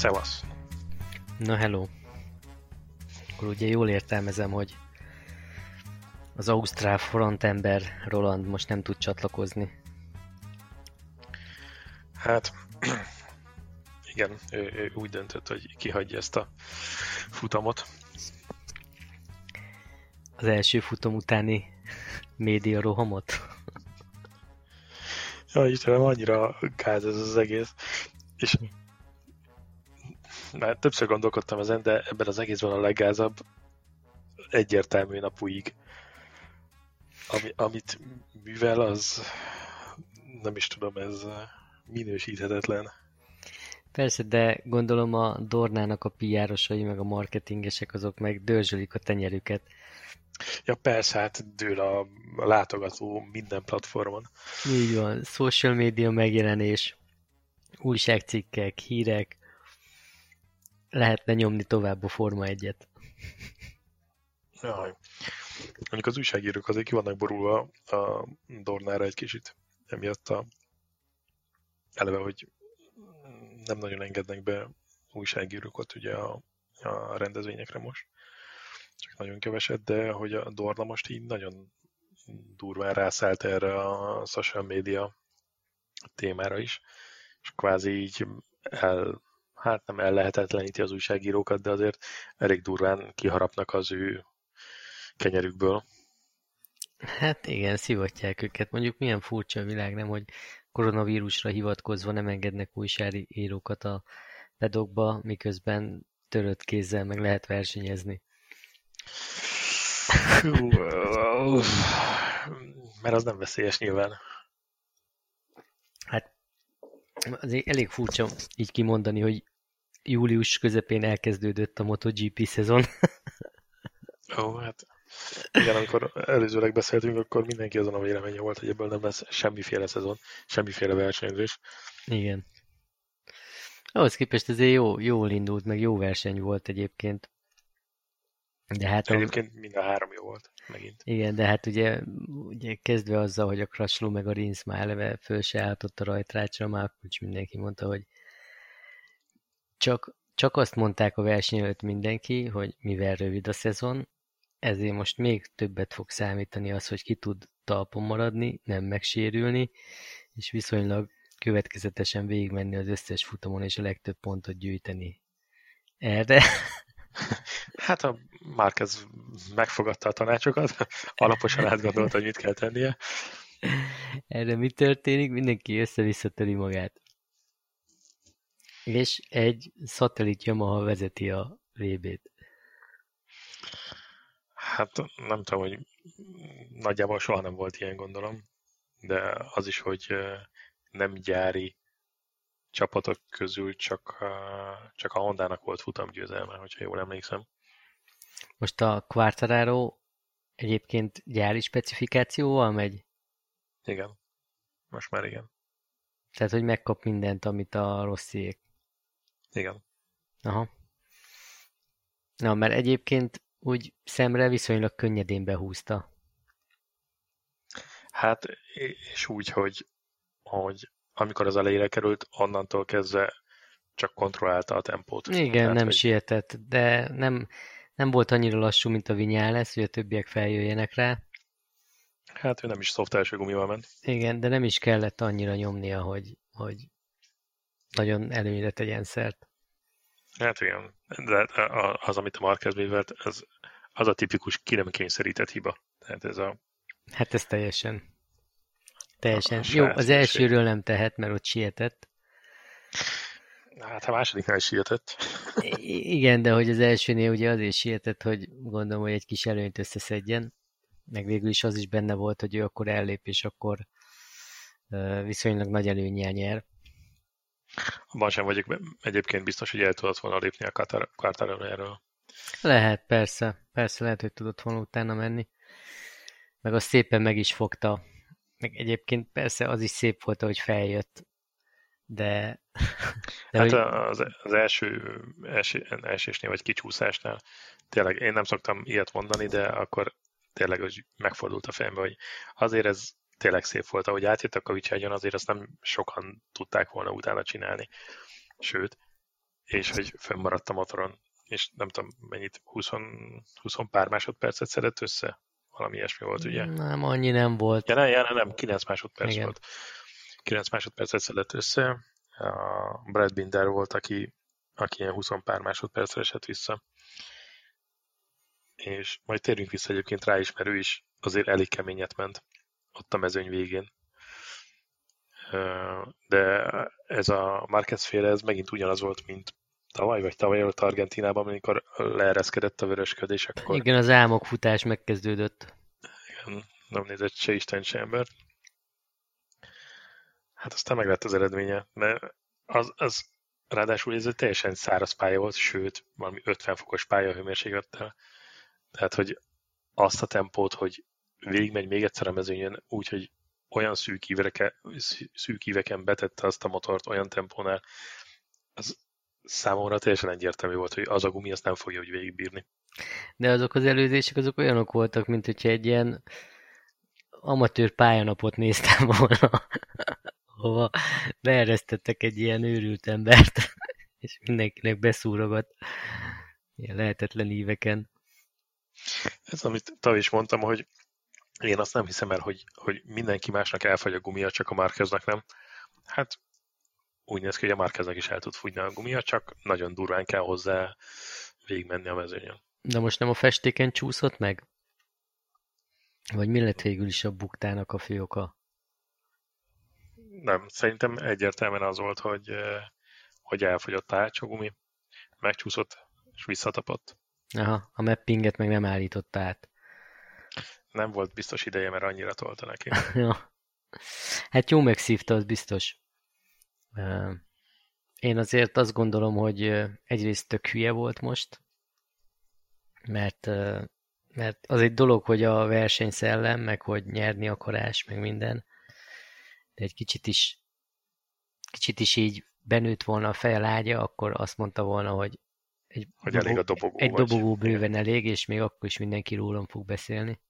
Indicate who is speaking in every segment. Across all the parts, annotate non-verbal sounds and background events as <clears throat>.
Speaker 1: Szevasz!
Speaker 2: Na, hello! Akkor ugye jól értelmezem, hogy az Ausztrál frontember Roland most nem tud csatlakozni.
Speaker 1: Hát, <clears throat> igen, ő, ő úgy döntött, hogy kihagyja ezt a futamot.
Speaker 2: Az első futam utáni média rohamot?
Speaker 1: Ja, Istenem, annyira gáz ez az egész. És már többször gondolkodtam ezen, de ebben az egészben a leggázabb egyértelmű napuig. Ami, amit művel, az nem is tudom, ez minősíthetetlen.
Speaker 2: Persze, de gondolom a Dornának a piárosai, meg a marketingesek azok meg dörzsölik a tenyerüket.
Speaker 1: Ja persze, hát dől a, a látogató minden platformon.
Speaker 2: Így van, social media megjelenés, újságcikkek, hírek, lehetne nyomni tovább a Forma egyet.
Speaker 1: Jaj. Mondjuk az újságírók azért ki vannak borulva a Dornára egy kicsit, emiatt a eleve, hogy nem nagyon engednek be újságírókat ugye a, a rendezvényekre most. Csak nagyon keveset, de hogy a Dorna most így nagyon durván rászállt erre a social media témára is, és kvázi így el, hát nem ellehetetleníti az újságírókat, de azért elég durván kiharapnak az ő kenyerükből.
Speaker 2: Hát igen, szivatják őket. Mondjuk milyen furcsa a világ, nem, hogy koronavírusra hivatkozva nem engednek újságírókat a pedokba, miközben törött kézzel meg lehet versenyezni.
Speaker 1: Mert az nem veszélyes nyilván.
Speaker 2: Hát azért elég furcsa így kimondani, hogy július közepén elkezdődött a MotoGP szezon. <laughs>
Speaker 1: Ó, hát igen, amikor előzőleg beszéltünk, akkor mindenki azon a véleménye volt, hogy ebből nem lesz semmiféle szezon, semmiféle versenyzés.
Speaker 2: Igen. Ahhoz képest azért jó, jól indult, meg jó verseny volt egyébként.
Speaker 1: De hát egyébként a... mind a három jó volt, megint.
Speaker 2: Igen, de hát ugye, ugye kezdve azzal, hogy a Crashlow meg a Rinsz már eleve föl se álltott a rajtrácsra, már úgy mindenki mondta, hogy csak, csak azt mondták a verseny előtt mindenki, hogy mivel rövid a szezon, ezért most még többet fog számítani az, hogy ki tud talpon maradni, nem megsérülni, és viszonylag következetesen végigmenni az összes futamon, és a legtöbb pontot gyűjteni. Erre... <laughs>
Speaker 1: Hát a Márkez megfogadta a tanácsokat, <laughs> alaposan átgondolta, hogy mit kell tennie.
Speaker 2: Erre mi történik? Mindenki össze-visszatöri magát. És egy szatellit Yamaha vezeti a VB-t.
Speaker 1: Hát nem tudom, hogy nagyjából soha nem volt ilyen gondolom, de az is, hogy nem gyári csapatok közül csak, csak a Hondának volt futamgyőzelme, hogyha jól emlékszem.
Speaker 2: Most a Quartararo egyébként gyári specifikációval megy?
Speaker 1: Igen. Most már igen.
Speaker 2: Tehát, hogy megkap mindent, amit a rossziék.
Speaker 1: Igen.
Speaker 2: Aha. Na, mert egyébként úgy szemre viszonylag könnyedén behúzta.
Speaker 1: Hát, és úgy, hogy, hogy amikor az elejére került, onnantól kezdve csak kontrollálta a tempót.
Speaker 2: Igen, hát, nem hogy... sietett, de nem, nem volt annyira lassú, mint a lesz, hogy a többiek feljöjjenek rá.
Speaker 1: Hát ő nem is szoft első gumival ment.
Speaker 2: Igen, de nem is kellett annyira nyomnia, hogy, hogy nagyon előnyre tegyen szert.
Speaker 1: Hát igen, de az, amit a Marquez művelt, az, az a tipikus ki nem kényszerített hiba. Tehát ez a...
Speaker 2: Hát ez teljesen. Teljesen. A Jó, az elsőről nem tehet, mert ott sietett.
Speaker 1: Hát a másodiknál is sietett.
Speaker 2: Igen, de hogy az elsőnél ugye azért sietett, hogy gondolom, hogy egy kis előnyt összeszedjen. Meg végül is az is benne volt, hogy ő akkor ellép, és akkor viszonylag nagy előnyel nyer.
Speaker 1: Abban sem vagyok egyébként biztos, hogy el tudott volna lépni a Quartararo-ról.
Speaker 2: Lehet, persze. Persze lehet, hogy tudott volna utána menni. Meg az szépen meg is fogta. Meg egyébként persze az is szép volt, hogy feljött. De...
Speaker 1: de hát hogy... az, az első, elsősnél vagy kicsúszásnál tényleg én nem szoktam ilyet mondani, de akkor tényleg hogy megfordult a fejembe, hogy azért ez tényleg szép volt, ahogy átjött a Kavicságyon, azért azt nem sokan tudták volna utána csinálni. Sőt, és hogy fönnmaradt a motoron, és nem tudom mennyit, 20, 20 pár másodpercet szedett össze? Valami ilyesmi volt, ugye?
Speaker 2: Nem, annyi nem volt.
Speaker 1: Ja, nem, ja, nem 9 másodperc Igen. volt. 9 másodpercet szedett össze. A Brad Binder volt, aki, aki ilyen 20 pár másodpercre esett vissza. És majd térjünk vissza egyébként rá is, mert ő is azért elég keményet ment ott a mezőny végén. De ez a Marquez féle, ez megint ugyanaz volt, mint tavaly, vagy tavaly előtt Argentinában, amikor leereszkedett a vörösködés, akkor...
Speaker 2: Igen, az álmok futás megkezdődött.
Speaker 1: Igen, nem nézett se Isten, se ember. Hát aztán meg lett az eredménye, mert az, az ráadásul ez egy teljesen száraz pálya volt, sőt, valami 50 fokos hőmérséklettel. Tehát, hogy azt a tempót, hogy végigmegy még egyszer a mezőnyön, úgyhogy olyan szűk, íveke, szűk íveken betette azt a motort olyan tempónál, az számomra teljesen egyértelmű volt, hogy az a gumi azt nem fogja úgy végigbírni.
Speaker 2: De azok az előzések azok olyanok voltak, mint hogyha egy ilyen amatőr pályanapot néztem volna, <laughs> hova beeresztettek egy ilyen őrült embert, <laughs> és mindenkinek beszúrogat ilyen lehetetlen íveken.
Speaker 1: Ez, amit is mondtam, hogy én azt nem hiszem el, hogy, hogy mindenki másnak elfagy a gumia, csak a Márkeznek nem. Hát úgy néz ki, hogy a Márkeznek is el tud fújni a gumia, csak nagyon durván kell hozzá végigmenni a mezőnyön.
Speaker 2: De most nem a festéken csúszott meg? Vagy mi lett végül is a buktának a fő oka?
Speaker 1: Nem, szerintem egyértelműen az volt, hogy, hogy elfogyott a hátsó gumi, megcsúszott és visszatapott.
Speaker 2: Aha, a mappinget meg nem állított át
Speaker 1: nem volt biztos ideje, mert annyira tolta neki. <laughs>
Speaker 2: ja. Hát jó megszívta, az biztos. Én azért azt gondolom, hogy egyrészt tök hülye volt most, mert, mert az egy dolog, hogy a versenyszellem, meg hogy nyerni akarás, meg minden, de egy kicsit is kicsit is így benőtt volna a feje lágya, akkor azt mondta volna, hogy
Speaker 1: egy, hogy elég a dobogó,
Speaker 2: egy dobogó bőven elég, és még akkor is mindenki rólam fog beszélni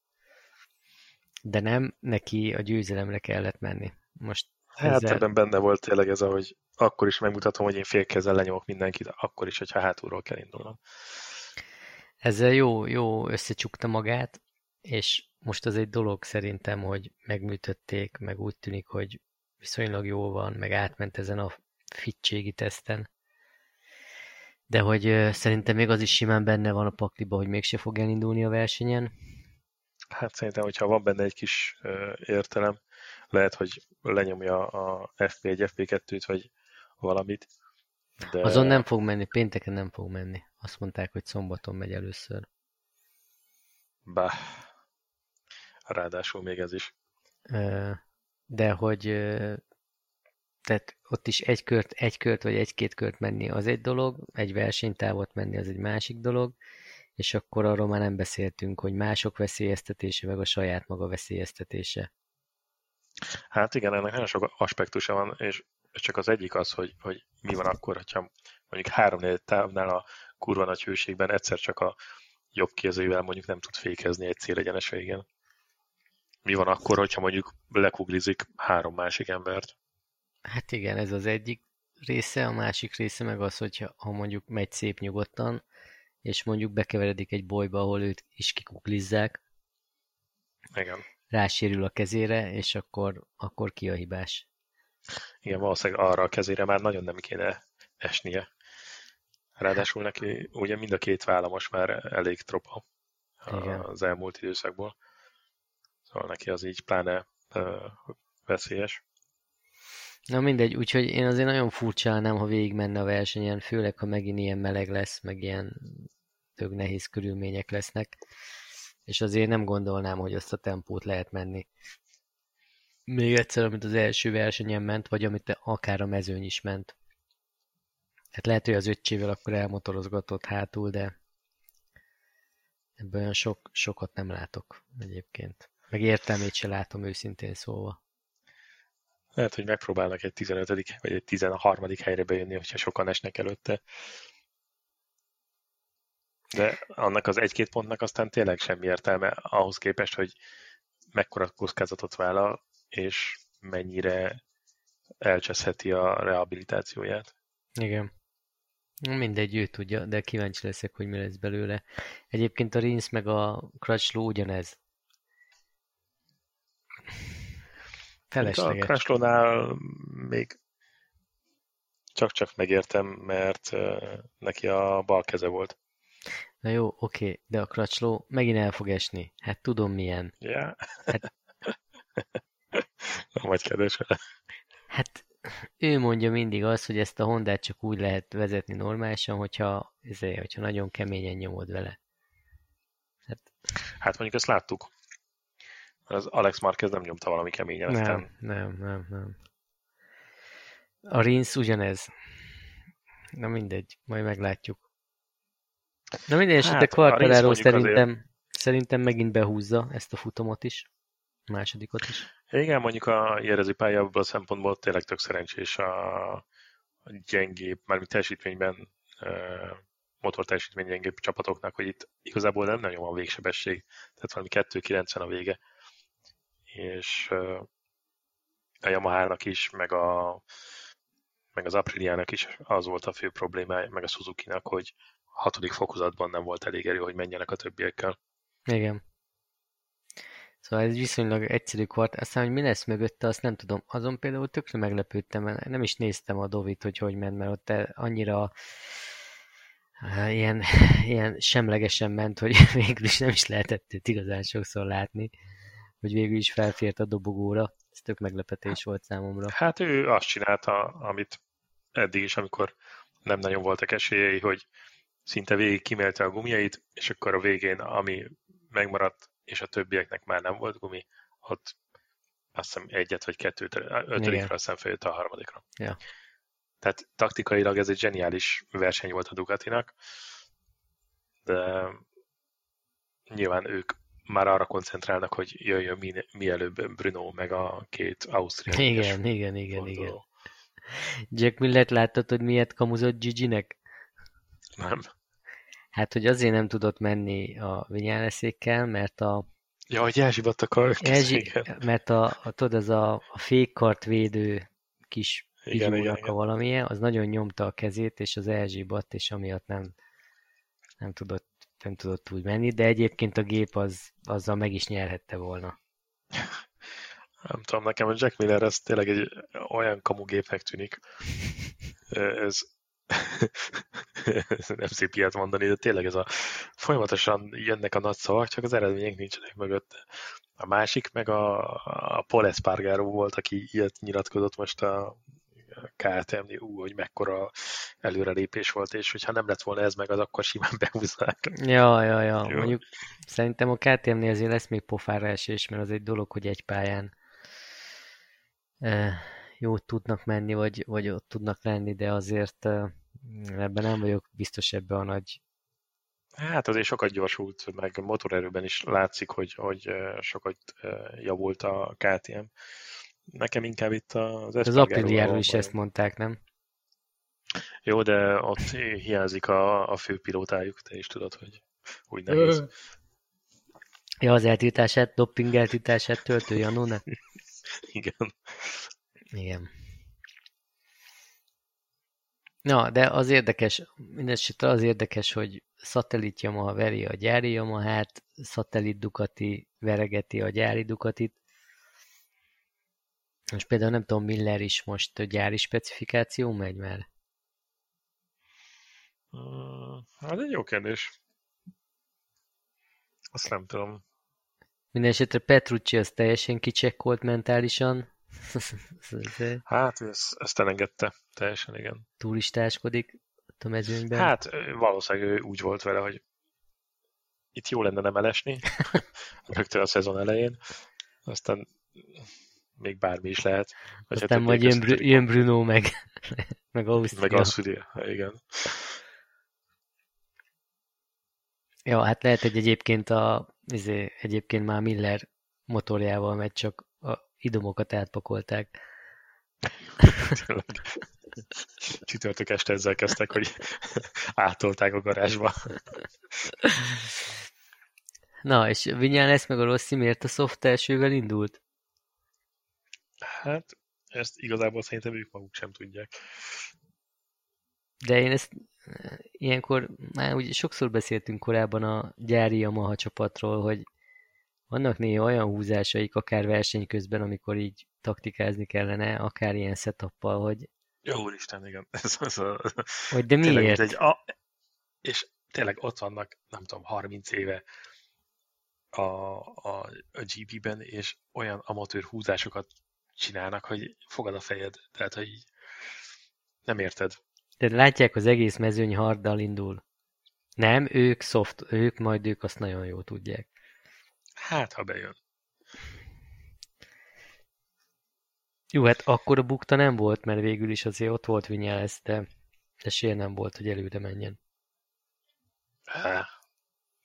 Speaker 2: de nem, neki a győzelemre kellett menni. Most
Speaker 1: Hát ezzel... ebben benne volt tényleg ez, hogy akkor is megmutatom, hogy én félkezzel lenyomok mindenkit, akkor is, hogyha hátulról kell indulnom.
Speaker 2: Ezzel jó, jó összecsukta magát, és most az egy dolog szerintem, hogy megműtötték, meg úgy tűnik, hogy viszonylag jó van, meg átment ezen a fitségi teszten. De hogy szerintem még az is simán benne van a pakliba, hogy mégse fog elindulni a versenyen,
Speaker 1: Hát szerintem, hogyha van benne egy kis értelem, lehet, hogy lenyomja a FP1, FP2-t, vagy valamit.
Speaker 2: De... Azon nem fog menni, pénteken nem fog menni. Azt mondták, hogy szombaton megy először.
Speaker 1: Bá. Ráadásul még ez is.
Speaker 2: De hogy tehát ott is egy kört, egy kört vagy egy-két kört menni az egy dolog, egy versenytávot menni az egy másik dolog, és akkor arról már nem beszéltünk, hogy mások veszélyeztetése, meg a saját maga veszélyeztetése.
Speaker 1: Hát igen, ennek nagyon sok aspektusa van, és csak az egyik az, hogy, hogy mi van akkor, hogyha mondjuk három távnál a kurva nagy hőségben egyszer csak a jobb kézővel mondjuk nem tud fékezni egy célegyenes végén. Mi van akkor, hogyha mondjuk lekuglizik három másik embert?
Speaker 2: Hát igen, ez az egyik része, a másik része meg az, hogy ha mondjuk megy szép nyugodtan, és mondjuk bekeveredik egy bolyba, ahol őt is kikuklizzák.
Speaker 1: Igen.
Speaker 2: Rásérül a kezére, és akkor, akkor ki a hibás.
Speaker 1: Igen, valószínűleg arra a kezére már nagyon nem kéne esnie. Ráadásul neki ugye mind a két válla most már elég tropa Igen. az elmúlt időszakból. Szóval neki az így pláne uh, veszélyes.
Speaker 2: Na mindegy, úgyhogy én azért nagyon furcsálnám, ha végig menne a versenyen, főleg, ha megint ilyen meleg lesz, meg ilyen tök nehéz körülmények lesznek, és azért nem gondolnám, hogy azt a tempót lehet menni. Még egyszer, amit az első versenyen ment, vagy amit akár a mezőny is ment. Hát lehet, hogy az öccsével akkor elmotorozgatott hátul, de ebből olyan sok, sokat nem látok egyébként. Meg értelmét se látom őszintén szólva.
Speaker 1: Lehet, hogy megpróbálnak egy 15. vagy egy 13. helyre bejönni, hogyha sokan esnek előtte. De annak az egy-két pontnak aztán tényleg semmi értelme ahhoz képest, hogy mekkora kockázatot vállal, és mennyire elcseszheti a rehabilitációját.
Speaker 2: Igen. Mindegy, ő tudja, de kíváncsi leszek, hogy mi lesz belőle. Egyébként a Rins meg a Crutchlow ugyanez.
Speaker 1: Felesleges. A Crutchlónál még csak-csak megértem, mert neki a bal keze volt.
Speaker 2: Na jó, oké, de a Crutchlow megint el fog esni. Hát tudom milyen.
Speaker 1: Ja. Hát... Nem vagy kedves.
Speaker 2: Hát ő mondja mindig azt, hogy ezt a Hondát csak úgy lehet vezetni normálisan, hogyha, ezért, hogyha nagyon keményen nyomod vele.
Speaker 1: Hát, hát mondjuk ezt láttuk. Az Alex Marquez nem nyomta valami keményen.
Speaker 2: Nem, aztán... nem, nem, nem. A Rins ugyanez. Na mindegy, majd meglátjuk. Na minden esetre hát, Quartararo szerintem, azért... szerintem megint behúzza ezt a futamot is. A másodikot is.
Speaker 1: Igen, mondjuk a jelező pálya a szempontból tényleg tök szerencsés a, a gyengébb, mármint teljesítményben motor teljesítmény gyengébb csapatoknak, hogy itt igazából nem nagyon van végsebesség, tehát valami 2.90 a vége. És a Yamaha-nak is, meg, a, meg az Apriliának is az volt a fő problémája, meg a Suzuki-nak, hogy hatodik fokozatban nem volt elég erő, hogy menjenek a többiekkel.
Speaker 2: Igen. Szóval ez viszonylag egyszerű kvart. Aztán, hogy mi lesz mögötte, azt nem tudom. Azon például tökre meglepődtem, mert nem is néztem a Dovit, hogy hogy ment, mert ott annyira ilyen, <laughs> ilyen semlegesen ment, hogy <laughs> végül is nem is lehetett őt igazán sokszor látni, hogy végül is felfért a dobogóra. Ez tök meglepetés volt számomra.
Speaker 1: Hát ő azt csinálta, amit eddig is, amikor nem nagyon voltak esélyei, hogy szinte végig kimelte a gumjait, és akkor a végén, ami megmaradt, és a többieknek már nem volt gumi, ott azt hiszem egyet vagy kettőt, ötödikre aztán feljött a harmadikra.
Speaker 2: Ja.
Speaker 1: Tehát taktikailag ez egy zseniális verseny volt a Ducatinak, de nyilván ők már arra koncentrálnak, hogy jöjjön mi, mielőbb Bruno meg a két Ausztriai.
Speaker 2: Igen, igen, igen, forduló. igen. Jack Millett láttad, hogy miért kamuzott Gigi-nek?
Speaker 1: Nem.
Speaker 2: Hát, hogy azért nem tudott menni a vinyáleszékkel, mert a
Speaker 1: Ja, hogy elzsibadt a kar.
Speaker 2: Elzsi, mert a, a, tudod, az a, a fékkart védő kis igen, igen, igen. a valamilyen, az nagyon nyomta a kezét, és az elzsibadt, és amiatt nem, nem tudott, nem tudott úgy menni, de egyébként a gép az, azzal meg is nyerhette volna.
Speaker 1: Nem tudom, nekem a Jack Miller ez tényleg egy olyan kamugépnek tűnik. Ez, <laughs> nem szép ilyet mondani, de tényleg ez a folyamatosan jönnek a nagy szavak, csak az eredmények nincsenek mögött. A másik meg a, a Paul Espargaro volt, aki ilyet nyilatkozott most a Ú, hogy mekkora előrelépés volt, és hogyha nem lett volna ez meg, az akkor simán <laughs> behúznák.
Speaker 2: Ja, ja, ja. Jó. Mondjuk szerintem a KTM-nél azért lesz még pofára esés, mert az egy dolog, hogy egy pályán jót tudnak menni, vagy, vagy ott tudnak lenni, de azért ebben nem vagyok biztos ebbe a nagy...
Speaker 1: Hát azért sokat gyorsult, meg motorerőben is látszik, hogy, hogy sokat javult a KTM. Nekem inkább itt az
Speaker 2: Az Apriliáról is ezt mondták, nem?
Speaker 1: Jó, de ott hiányzik a, a főpilótájuk, te is tudod, hogy úgy nehéz.
Speaker 2: Ja, az eltiltását, dopping eltiltását töltő Janónak? <laughs>
Speaker 1: Igen.
Speaker 2: Igen. Na, de az érdekes, mindesetre az érdekes, hogy szatellit Yamaha veri a gyári Yamahát, szatellit Ducati veregeti a gyári Ducatit. Most például nem tudom, Miller is most gyári specifikáció megy már?
Speaker 1: Hát egy jó kérdés. Azt nem tudom.
Speaker 2: Mindenesetre Petrucci az teljesen kicsekkolt mentálisan, <laughs>
Speaker 1: hát, ezt, ezt elengedte, teljesen igen.
Speaker 2: Túlistáskodik a mezőnyben?
Speaker 1: Hát, valószínűleg ő úgy volt vele, hogy itt jó lenne nem elesni, <laughs> <laughs> rögtön a szezon elején, aztán még bármi is lehet.
Speaker 2: Vagy aztán hát majd jön, Br- jön Bruno meg, <laughs> meg Ausztria.
Speaker 1: Meg Ausztria, igen.
Speaker 2: Ja, hát lehet, hogy egyébként a, izé, egyébként már Miller motorjával megy, csak idomokat átpakolták. <laughs>
Speaker 1: Csütörtök este ezzel kezdtek, hogy <laughs> átolták a garázsba.
Speaker 2: Na, és Vinyán lesz meg a Rossi miért a soft elsővel indult?
Speaker 1: Hát, ezt igazából szerintem ők maguk sem tudják.
Speaker 2: De én ezt ilyenkor már úgy sokszor beszéltünk korábban a gyári Yamaha csapatról, hogy vannak néha olyan húzásaik, akár verseny közben, amikor így taktikázni kellene, akár ilyen setuppal, hogy...
Speaker 1: Jó, úristen, igen. <laughs> Ez, ez a...
Speaker 2: Hogy de miért?
Speaker 1: Egy, a... És tényleg ott vannak, nem tudom, 30 éve a, a, a GP-ben, és olyan amatőr húzásokat csinálnak, hogy fogad a fejed. Tehát, hogy nem érted.
Speaker 2: De látják, az egész mezőny harddal indul. Nem, ők soft, ők majd ők azt nagyon jól tudják.
Speaker 1: Hát, ha bejön.
Speaker 2: Jó, hát akkor a bukta nem volt, mert végül is azért ott volt Vinyales, de esély nem volt, hogy előre menjen.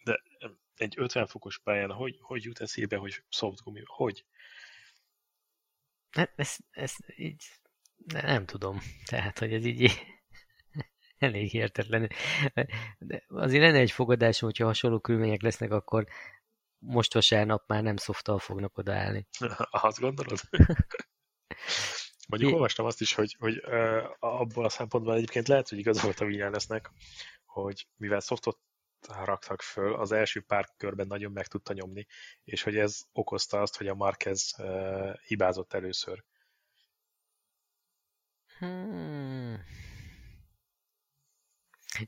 Speaker 1: De egy 50 fokos pályán hogy, hogy jut eszébe, hogy soft gumi? Hogy?
Speaker 2: Hát ez, ez így nem tudom. Tehát, hogy ez így <laughs> elég értetlen. De azért lenne egy fogadásom, hogyha hasonló körülmények lesznek, akkor most vasárnap már nem szoftal fognak odaállni. <laughs>
Speaker 1: Azt gondolod? <laughs> Mondjuk olvastam azt is, hogy, hogy abból a szempontból egyébként lehet, hogy igaz volt a lesznek, hogy mivel szoftot raktak föl, az első pár körben nagyon meg tudta nyomni, és hogy ez okozta azt, hogy a Marquez uh, hibázott először.
Speaker 2: Hmm.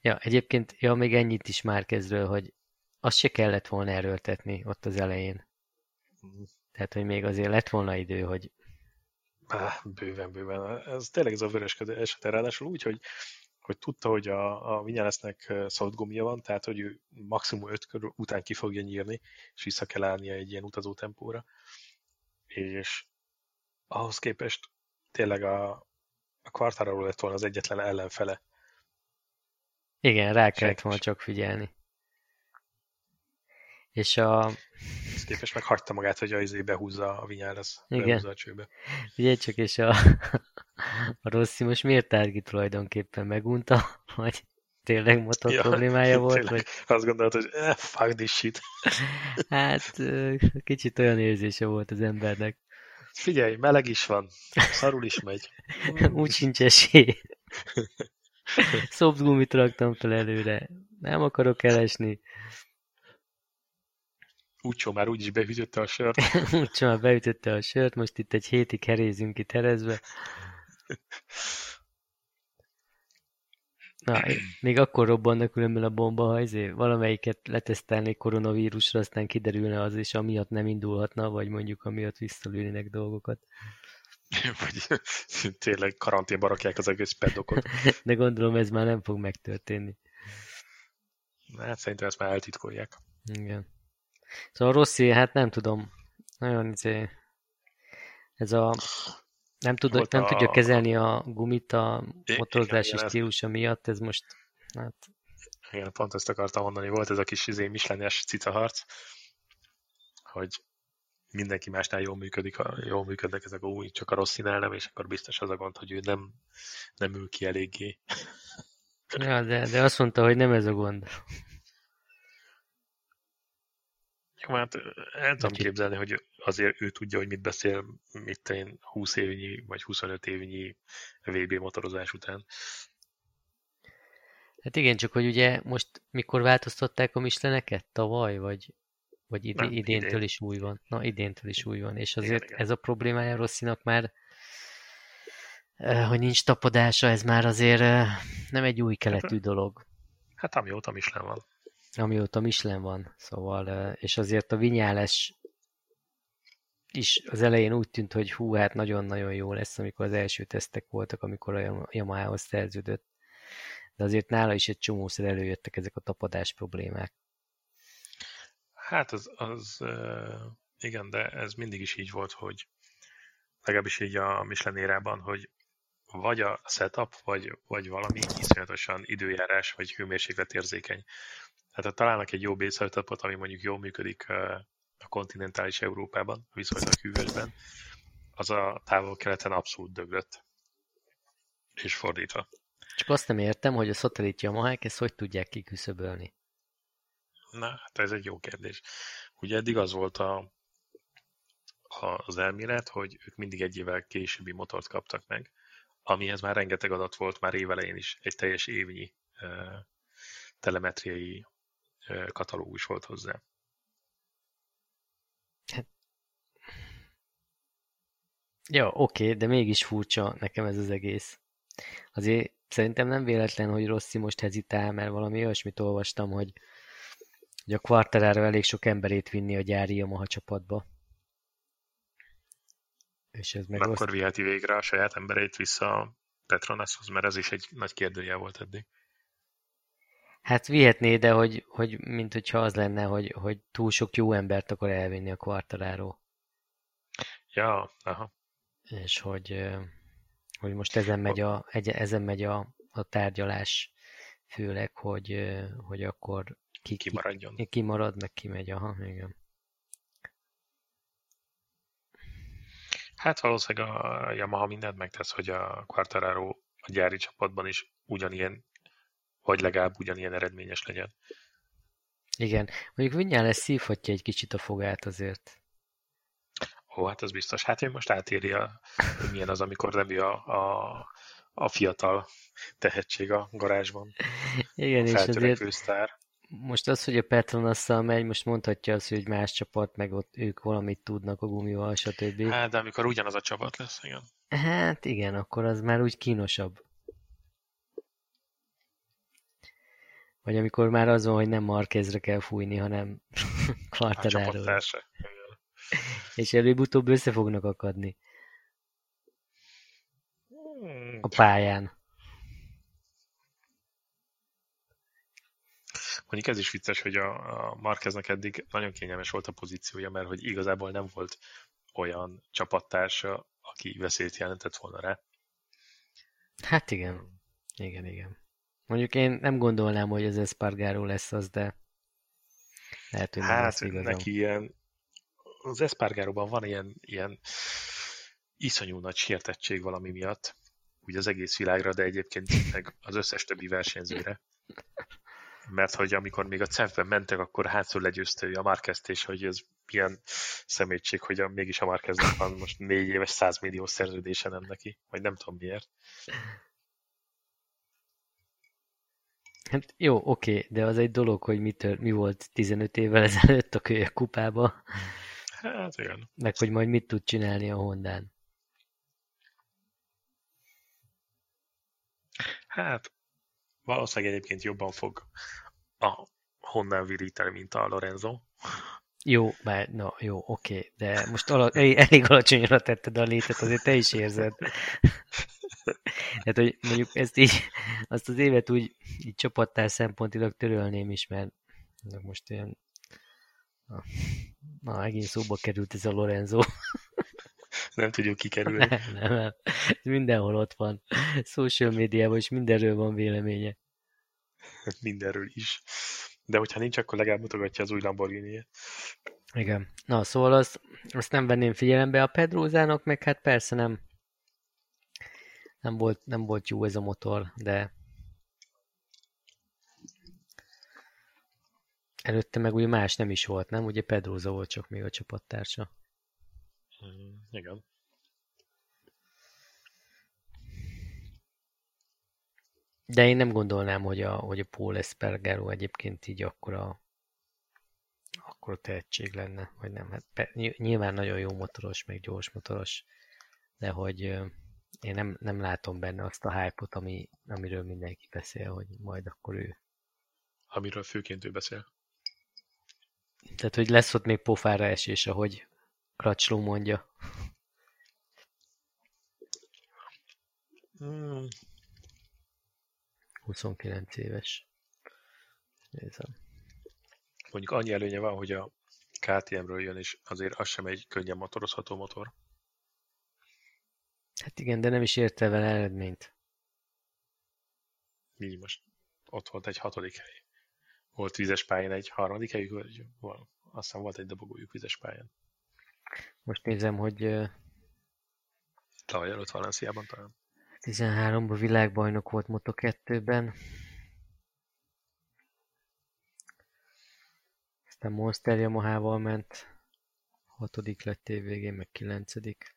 Speaker 2: Ja, egyébként, ja, még ennyit is már kezdről, hogy azt se kellett volna erőltetni ott az elején. Mm. Tehát, hogy még azért lett volna idő, hogy...
Speaker 1: Bőven, bőven. Ez tényleg ez a vörösködő esete, ráadásul úgy, hogy, hogy tudta, hogy a, a Vinyalesznek soft gumia van, tehát, hogy ő maximum öt kör után ki fogja nyírni, és vissza kell állnia egy ilyen utazó tempóra. És ahhoz képest tényleg a, a kvartáról lett volna az egyetlen ellenfele.
Speaker 2: Igen, rá kellett volna csak figyelni. És a...
Speaker 1: Képest meg hagyta magát, hogy a izé behúzza a vinyálasz, behúzza a csőbe.
Speaker 2: Ugye csak, és a, <laughs> a Rossi most miért tárgi tulajdonképpen megunta, <laughs> vagy tényleg motor ja, problémája volt? Tényleg. Vagy...
Speaker 1: Azt gondolt, hogy eh, fuck this shit. <laughs>
Speaker 2: Hát kicsit olyan érzése volt az embernek.
Speaker 1: Figyelj, meleg is van, szarul is megy.
Speaker 2: Úgy sincs esély. Soft gumit raktam fel előre. Nem akarok elesni.
Speaker 1: Úgycsó már úgyis beütötte a sört. <laughs>
Speaker 2: Úgycsó már beütötte a sört, most itt egy hétig herézünk itt Herezbe. Na, még akkor robbannak különben a bomba, ha ezért valamelyiket letesztelnék koronavírusra, aztán kiderülne az is, amiatt nem indulhatna, vagy mondjuk amiatt visszalőnének dolgokat. <laughs>
Speaker 1: Vagy <laughs> tényleg karanténba rakják az egész pedokot.
Speaker 2: De gondolom ez már nem fog megtörténni.
Speaker 1: Hát szerintem ezt már eltitkolják.
Speaker 2: Igen. Szóval Rossi, hát nem tudom. Nagyon izé, ez a nem, tud, nem a... tudja kezelni a gumit a motorozási stílusa miatt, ez most hát...
Speaker 1: Igen, pont ezt akartam mondani, volt ez a kis izé mislenyes cicaharc, hogy mindenki másnál jól működik, jól működnek ezek a új, csak a Rosszinál nem, és akkor biztos az a gond, hogy ő nem, nem ül ki eléggé.
Speaker 2: Ja, de, de azt mondta, hogy nem ez a gond.
Speaker 1: Hát el tudom képzelni, hogy azért ő tudja, hogy mit beszél, mit én 20 évnyi vagy 25 évnyi VB motorozás után.
Speaker 2: Hát igen, csak hogy ugye most mikor változtatták a misleneket? Tavaly, vagy, vagy id- Nem, idéntől idén. is új van? Na, idéntől is új van, és azért igen, igen. ez a problémája Rosszinak már, hogy nincs tapadása, ez már azért nem egy új keletű dolog.
Speaker 1: Hát amióta Michelin van
Speaker 2: amióta Michelin van, szóval, és azért a vinyáles is az elején úgy tűnt, hogy hú, hát nagyon-nagyon jó lesz, amikor az első tesztek voltak, amikor a Yamaha-hoz szerződött. De azért nála is egy csomószor előjöttek ezek a tapadás problémák.
Speaker 1: Hát az, az igen, de ez mindig is így volt, hogy legalábbis így a Michelin érában, hogy vagy a setup, vagy, vagy valami iszonyatosan időjárás, vagy hőmérsékletérzékeny. Tehát ha találnak egy jó base ami mondjuk jól működik a kontinentális Európában, viszonylag hűvösben, az a távol-keleten abszolút döglött. És fordítva.
Speaker 2: Csak azt nem értem, hogy a szatellit Yamahák ezt hogy tudják kiküszöbölni.
Speaker 1: Na, hát ez egy jó kérdés. Ugye eddig az volt a, a, az elmélet, hogy ők mindig egy évvel későbbi motort kaptak meg, amihez már rengeteg adat volt már évelején is, egy teljes évnyi telemetriai katalógus volt hozzá.
Speaker 2: Hát... Ja, oké, de mégis furcsa nekem ez az egész. Azért szerintem nem véletlen, hogy Rossi most hezitál, mert valami olyasmit olvastam, hogy, hogy a kvarterára elég sok emberét vinni a gyári Yamaha csapatba.
Speaker 1: És ez meg Akkor viheti végre a saját embereit vissza a Petronashoz, mert ez is egy nagy kérdője volt eddig.
Speaker 2: Hát vihetné, de hogy, hogy mint hogyha az lenne, hogy, hogy túl sok jó embert akar elvinni a kvartaráról.
Speaker 1: Ja, aha.
Speaker 2: És hogy, hogy most ezen megy a, ezen megy a, a tárgyalás főleg, hogy, hogy akkor
Speaker 1: ki, ki maradjon.
Speaker 2: Ki, ki marad, meg ki megy, aha, igen.
Speaker 1: Hát valószínűleg a Yamaha mindent megtesz, hogy a Quartararo a gyári csapatban is ugyanilyen, vagy legalább ugyanilyen eredményes legyen.
Speaker 2: Igen, mondjuk Vinyales szívhatja egy kicsit a fogát azért.
Speaker 1: Ó, hát az biztos. Hát ő most átéri, a, hogy milyen az, amikor nem a, a, a fiatal tehetség a garázsban.
Speaker 2: Igen, a és azért sztár. most az, hogy a Petronasszal megy, most mondhatja azt, hogy más csapat, meg ott ők valamit tudnak a gumival, stb.
Speaker 1: Hát, de amikor ugyanaz a csapat lesz, igen.
Speaker 2: Hát igen, akkor az már úgy kínosabb. Vagy amikor már azon, hogy nem Marquezre kell fújni, hanem <laughs> Quartararóra. És előbb-utóbb össze fognak akadni. Hmm. A pályán.
Speaker 1: Mondjuk ez is vicces, hogy a, a Marqueznek eddig nagyon kényelmes volt a pozíciója, mert hogy igazából nem volt olyan csapattársa, aki veszélyt jelentett volna rá.
Speaker 2: Hát igen. Igen, igen. Mondjuk én nem gondolnám, hogy az Espargaró lesz az, de
Speaker 1: lehet, hogy hát, nem neki ilyen az Espargaróban van ilyen, ilyen iszonyú nagy sértettség valami miatt, úgy az egész világra, de egyébként meg az összes többi versenyzőre. Mert hogy amikor még a cef mentek, akkor hátszul legyőzte a Márkezt, és hogy ez milyen szemétség, hogy a, mégis a Márkeznek van most négy éves 100 millió szerződése nem neki, vagy nem tudom miért.
Speaker 2: Hát jó, oké, de az egy dolog, hogy mi, tör, mi volt 15 évvel ezelőtt a kölyök kupába.
Speaker 1: Hát igen.
Speaker 2: Meg hogy majd mit tud csinálni a Hondán.
Speaker 1: Hát, valószínűleg egyébként jobban fog a Hondán virítani, mint a Lorenzo.
Speaker 2: Jó, már, na jó, oké, de most ala, elég alacsonyra tetted a létet, azért te is érzed. <laughs> Tehát, <laughs> hogy mondjuk ezt így, azt az évet úgy így csapattár szempontilag törölném is, mert most olyan na, na, megint szóba került ez a Lorenzo. <laughs>
Speaker 1: Nem tudjuk kikerülni.
Speaker 2: Nem, nem, nem. Mindenhol ott van. Social médiában is mindenről van véleménye. <laughs>
Speaker 1: Mindenről is. De hogyha nincs, akkor legalább mutogatja az új lamborghini -je.
Speaker 2: Igen. Na, szóval azt, azt nem venném figyelembe a Pedrózának, meg hát persze nem, nem volt, nem volt jó ez a motor, de előtte meg ugye más nem is volt, nem? Ugye Pedróza volt csak még a csapattársa.
Speaker 1: Mm, igen.
Speaker 2: De én nem gondolnám, hogy a, hogy a Paul Espargaro egyébként így akkora, akkora tehetség lenne, vagy nem. Hát nyilván nagyon jó motoros, meg gyors motoros, de hogy én nem, nem látom benne azt a hype ami, amiről mindenki beszél, hogy majd akkor ő.
Speaker 1: Amiről főként ő beszél.
Speaker 2: Tehát, hogy lesz ott még pofára esés, ahogy Kracsló mondja. Hmm. 29 éves. Nézem.
Speaker 1: Mondjuk annyi előnye van, hogy a KTM-ről jön, és azért az sem egy könnyen motorozható motor.
Speaker 2: Hát igen, de nem is érte vele eredményt.
Speaker 1: Mi most? Ott volt egy hatodik hely. Volt vizes pályán egy harmadik helyük, vagy aztán volt egy dobogójuk vizes pályán.
Speaker 2: Most nézem, hogy...
Speaker 1: Tavaly előtt Valenciában talán.
Speaker 2: 13-ban világbajnok volt Moto2-ben. Aztán Monster Yamaha-val ment. Hatodik lett évvégén, meg kilencedik.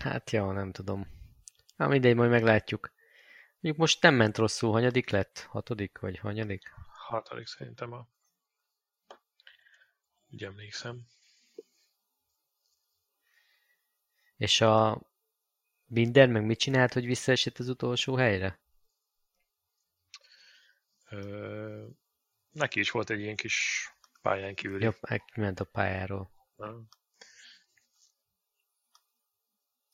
Speaker 2: Hát ja, nem tudom. Na mindegy, majd meglátjuk. Mondjuk most nem ment rosszul, hanyadik lett? Hatodik vagy hanyadik?
Speaker 1: Hatodik szerintem a... Úgy emlékszem.
Speaker 2: És a Binder meg mit csinált, hogy visszaesett az utolsó helyre?
Speaker 1: Ö, neki is volt egy ilyen kis pályán kívüli.
Speaker 2: Jobb, ment a pályáról.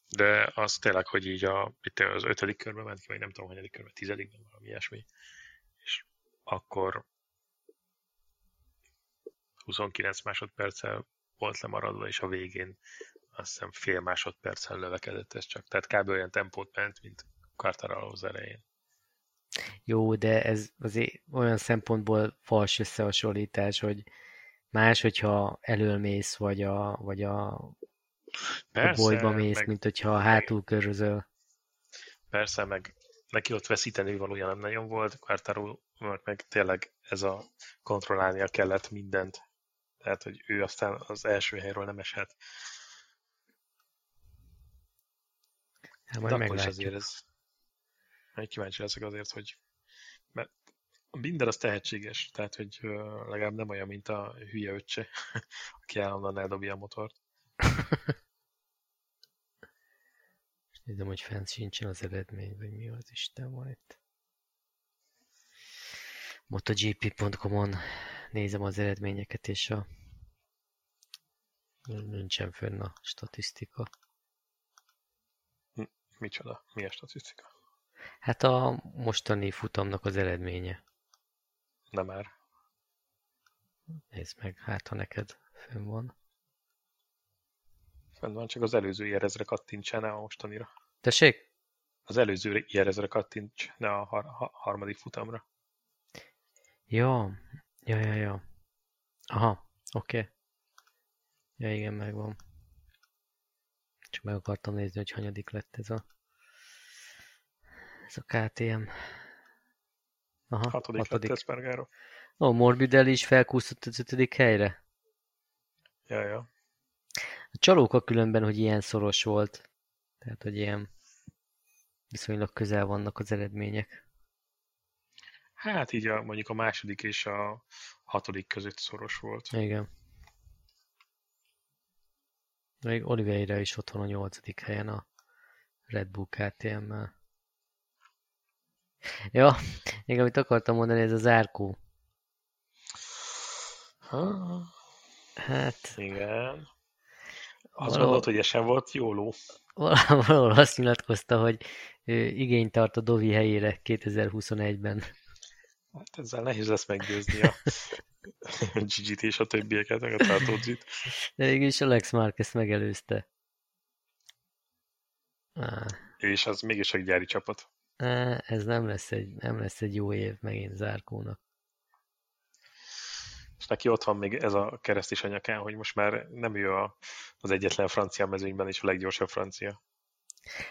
Speaker 1: De az tényleg, hogy így a, itt az ötödik körben ment ki, vagy nem tudom, hanyadik körben, tizedikben, valami ilyesmi. És akkor 29 másodperccel volt lemaradva, és a végén azt hiszem fél másodperccel lövekedett ez csak. Tehát kb. olyan tempót ment, mint Quartararo az elején.
Speaker 2: Jó, de ez azért olyan szempontból fals összehasonlítás, hogy más, hogyha elölmész, vagy a, vagy a, Persze, a bolyba mész, meg, mint hogyha hátul körözöl.
Speaker 1: Persze, meg neki ott veszíteni valójában nem nagyon volt, Quartaro meg tényleg ez a kontrollálnia kellett mindent. Tehát, hogy ő aztán az első helyről nem eshet.
Speaker 2: Hát majd De akkor is azért ez...
Speaker 1: Majd kíváncsi leszek azért, hogy mert a Binder az tehetséges, tehát hogy legalább nem olyan, mint a hülye öccse, <laughs> aki állandóan eldobja a motort. <laughs>
Speaker 2: Nézem, hogy fent sincsen az eredmény, vagy mi az Isten van itt. MotoGP.com-on nézem az eredményeket, és a nincsen fönn a statisztika.
Speaker 1: Micsoda? Mi a statisztika?
Speaker 2: Hát a mostani futamnak az eredménye.
Speaker 1: Nem már.
Speaker 2: Nézd meg, hát ha neked fönn van.
Speaker 1: Fönn van, csak az előző jelezre kattints ne a mostanira.
Speaker 2: Tessék?
Speaker 1: Az előző jelezre kattints ne a har- ha- harmadik futamra.
Speaker 2: Ja, ja, ja, ja. Aha, oké. Okay. Ja, igen, megvan. Csak meg akartam nézni, hogy hanyadik lett ez a ez a KTM.
Speaker 1: Aha, hatodik, hatodik. lett.
Speaker 2: Ó, Morbidelli is felkúszott az ötödik helyre?
Speaker 1: Ja, ja.
Speaker 2: A csalóka különben, hogy ilyen szoros volt. Tehát, hogy ilyen viszonylag közel vannak az eredmények.
Speaker 1: Hát így a, mondjuk a második és a hatodik között szoros volt.
Speaker 2: Igen. Még Oliveira is ott van a nyolcadik helyen a Red Bull KTM-mel. Ja, még amit akartam mondani, ez az árkó. Hát...
Speaker 1: Igen. Azt valahol, gondolod, hogy ez sem volt jó ló.
Speaker 2: Valahol <laughs> azt nyilatkozta, hogy igényt tart a Dovi helyére 2021-ben.
Speaker 1: Hát ezzel nehéz lesz meggyőzni a <laughs> Gigi-t és a többieket, meg a Tartódzit.
Speaker 2: De mégis Alex Marquez megelőzte.
Speaker 1: Ah. És az mégis egy gyári csapat.
Speaker 2: Ez nem lesz egy, nem lesz egy jó év megint Zárkónak.
Speaker 1: És neki ott van még ez a kereszt is anyakán, hogy most már nem ő a, az egyetlen francia mezőnyben és a leggyorsabb francia.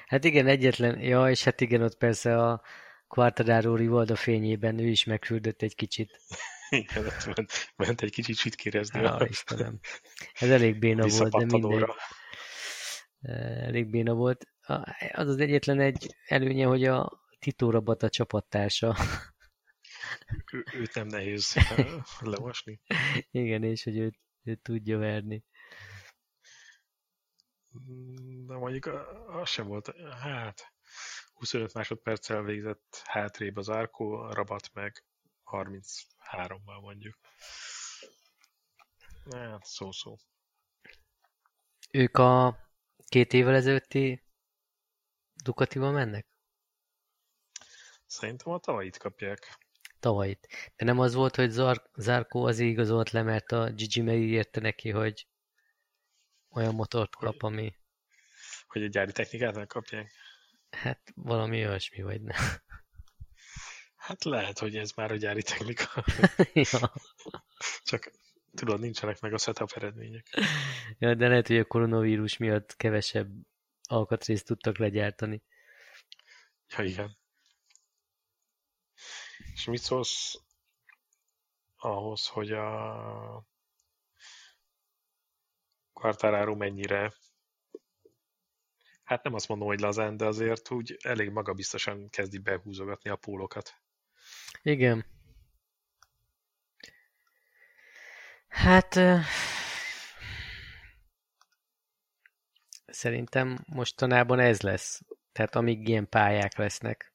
Speaker 2: Hát igen, egyetlen, ja, és hát igen, ott persze a Quartararo Rivalda fényében ő is megfürdött egy kicsit. <laughs>
Speaker 1: Igen, ott ment, ment egy kicsit sit kérezni.
Speaker 2: Ja, Istenem. Ez elég béna <laughs> volt, de mindegy. Elég béna volt az az egyetlen egy előnye, hogy a Tito Rabat a csapattársa.
Speaker 1: Ő, őt nem nehéz <laughs> leolvasni.
Speaker 2: Igen, és hogy őt, őt tudja verni.
Speaker 1: De mondjuk az sem volt, hát 25 másodperccel végzett hátrébb az Árkó, a Rabat meg 33-mal mondjuk. Hát szó-szó.
Speaker 2: Ők a két évvel ezelőtti Ducatival mennek?
Speaker 1: Szerintem a tavait kapják.
Speaker 2: Tavait. De nem az volt, hogy Zar- Zárkó az igazolt le, mert a Gigi megígérte neki, hogy olyan motort kap, ami...
Speaker 1: Hogy egy gyári technikát megkapják?
Speaker 2: Hát valami olyasmi, vagy ne.
Speaker 1: Hát lehet, hogy ez már a gyári technika. <laughs>
Speaker 2: ja.
Speaker 1: Csak tudod, nincsenek meg a setup eredmények.
Speaker 2: Ja, de lehet, hogy a koronavírus miatt kevesebb alkatrészt tudtak legyártani.
Speaker 1: Ja, igen. És mit szólsz ahhoz, hogy a Quartararo mennyire Hát nem azt mondom, hogy lazán, de azért úgy elég magabiztosan kezdi behúzogatni a pólokat.
Speaker 2: Igen. Hát szerintem mostanában ez lesz. Tehát amíg ilyen pályák lesznek,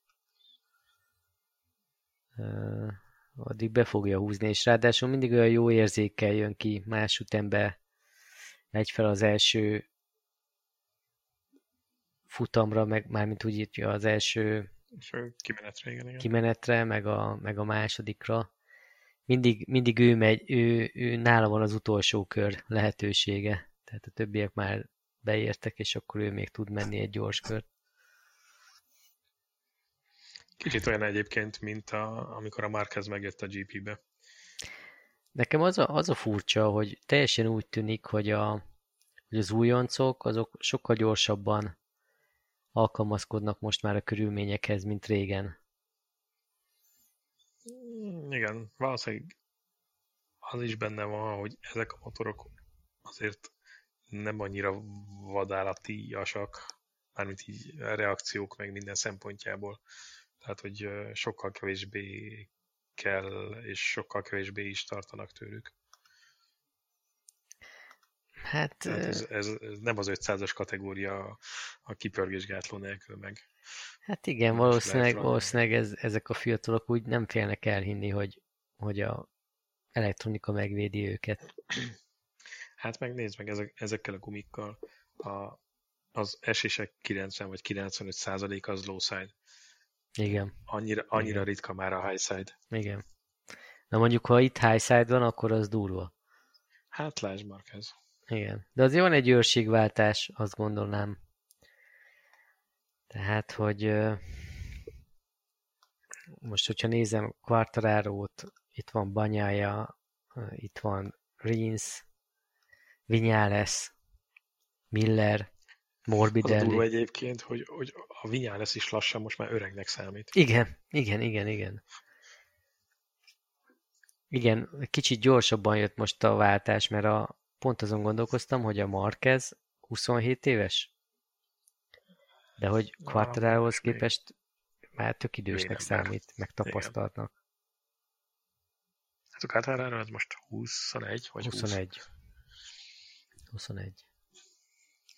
Speaker 2: addig be fogja húzni, és ráadásul mindig olyan jó érzékkel jön ki más után be megy fel az első futamra, meg mármint úgy írja az első
Speaker 1: kimenetre, igen, igen.
Speaker 2: kimenetre meg, a, meg a másodikra. Mindig, mindig ő megy, ő, ő nála van az utolsó kör lehetősége. Tehát a többiek már beértek, és akkor ő még tud menni egy gyors kört.
Speaker 1: Kicsit olyan egyébként, mint a, amikor a Márquez megjött a GP-be.
Speaker 2: Nekem az a, az a furcsa, hogy teljesen úgy tűnik, hogy, a, hogy az újoncok azok sokkal gyorsabban alkalmazkodnak most már a körülményekhez, mint régen.
Speaker 1: Igen, valószínűleg az is benne van, hogy ezek a motorok azért nem annyira vadállatiasak, mármint így reakciók meg minden szempontjából. Tehát, hogy sokkal kevésbé kell, és sokkal kevésbé is tartanak tőlük.
Speaker 2: Hát...
Speaker 1: ez, ez, ez nem az 500-as kategória a kipörgésgátló nélkül meg.
Speaker 2: Hát igen, valószínűleg, valószínűleg ez, ezek a fiatalok úgy nem félnek elhinni, hogy, hogy a elektronika megvédi őket.
Speaker 1: Hát megnézd meg ezek, ezekkel a gumikkal. A, az esések 90 vagy 95 százalék az low side.
Speaker 2: Igen.
Speaker 1: Annyira, annyira Igen. ritka már a high side.
Speaker 2: Igen. Na mondjuk, ha itt high side van, akkor az durva.
Speaker 1: Hát lásd ez.
Speaker 2: Igen. De azért van egy őrségváltás, azt gondolnám. Tehát, hogy most, hogyha nézem Quartararo-t, itt van Banyája, itt van Rins, Vinyales, Miller, Morbidelli. Az
Speaker 1: a durva egyébként, hogy, hogy a Vinyales is lassan most már öregnek számít.
Speaker 2: Igen, igen, igen, igen. Igen, kicsit gyorsabban jött most a váltás, mert a, pont azon gondolkoztam, hogy a Marquez 27 éves, de hogy Quartararohoz képest már tök idősnek számít, meg tapasztaltnak.
Speaker 1: Hát a Quartararo az most 21 vagy
Speaker 2: 21. 20? 21.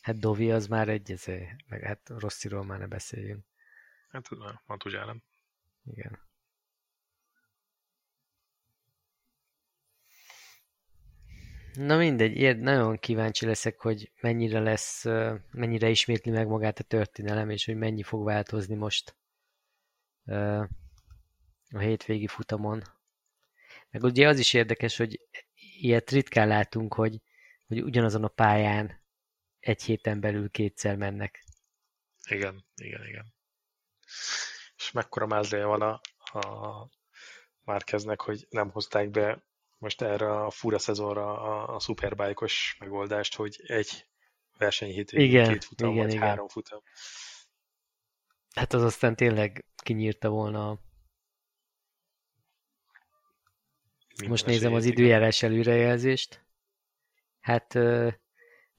Speaker 2: Hát Dovi az már egy, ezé, meg hát Rossziról már ne beszéljünk.
Speaker 1: Hát Matuzsálem.
Speaker 2: Igen. Na mindegy, ér, nagyon kíváncsi leszek, hogy mennyire lesz, mennyire ismétli meg magát a történelem, és hogy mennyi fog változni most a hétvégi futamon. Meg ugye az is érdekes, hogy ilyet ritkán látunk, hogy, hogy ugyanazon a pályán egy héten belül kétszer mennek.
Speaker 1: Igen, igen, igen. És mekkora mázléje van a, a Márkeznek, hogy nem hozták be most erre a fura szezonra a, a szuperbájkos megoldást, hogy egy verseny két futam, igen, vagy igen. három futam.
Speaker 2: Hát az aztán tényleg kinyírta volna a... Most nézem az időjárás előrejelzést. Hát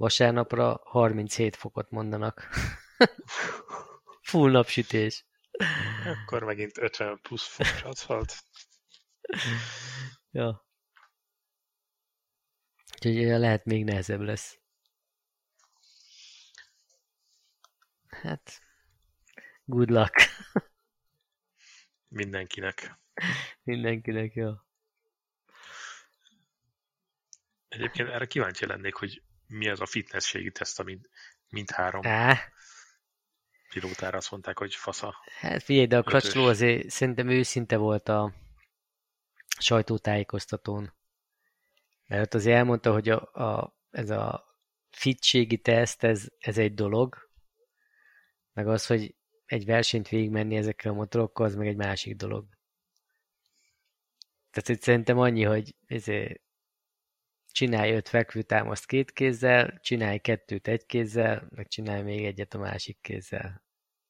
Speaker 2: vasárnapra 37 fokot mondanak. <laughs> Full napsütés.
Speaker 1: Akkor megint 50 plusz fokos aszfalt.
Speaker 2: ja. Úgyhogy lehet még nehezebb lesz. Hát, good luck.
Speaker 1: Mindenkinek.
Speaker 2: Mindenkinek, jó.
Speaker 1: Egyébként erre kíváncsi lennék, hogy mi az a fitnességi teszt, amit mindhárom
Speaker 2: Á.
Speaker 1: pilótára azt mondták, hogy fasza.
Speaker 2: Hát figyelj, de a Kracsló azért szerintem őszinte volt a sajtótájékoztatón. Mert azért elmondta, hogy a, a, ez a fitségi teszt, ez, ez egy dolog, meg az, hogy egy versenyt végigmenni ezekkel a motorokkal, az meg egy másik dolog. Tehát hogy szerintem annyi, hogy ezért csinálj öt fekvőtámaszt két kézzel, csinálj kettőt egy kézzel, meg csinálj még egyet a másik kézzel.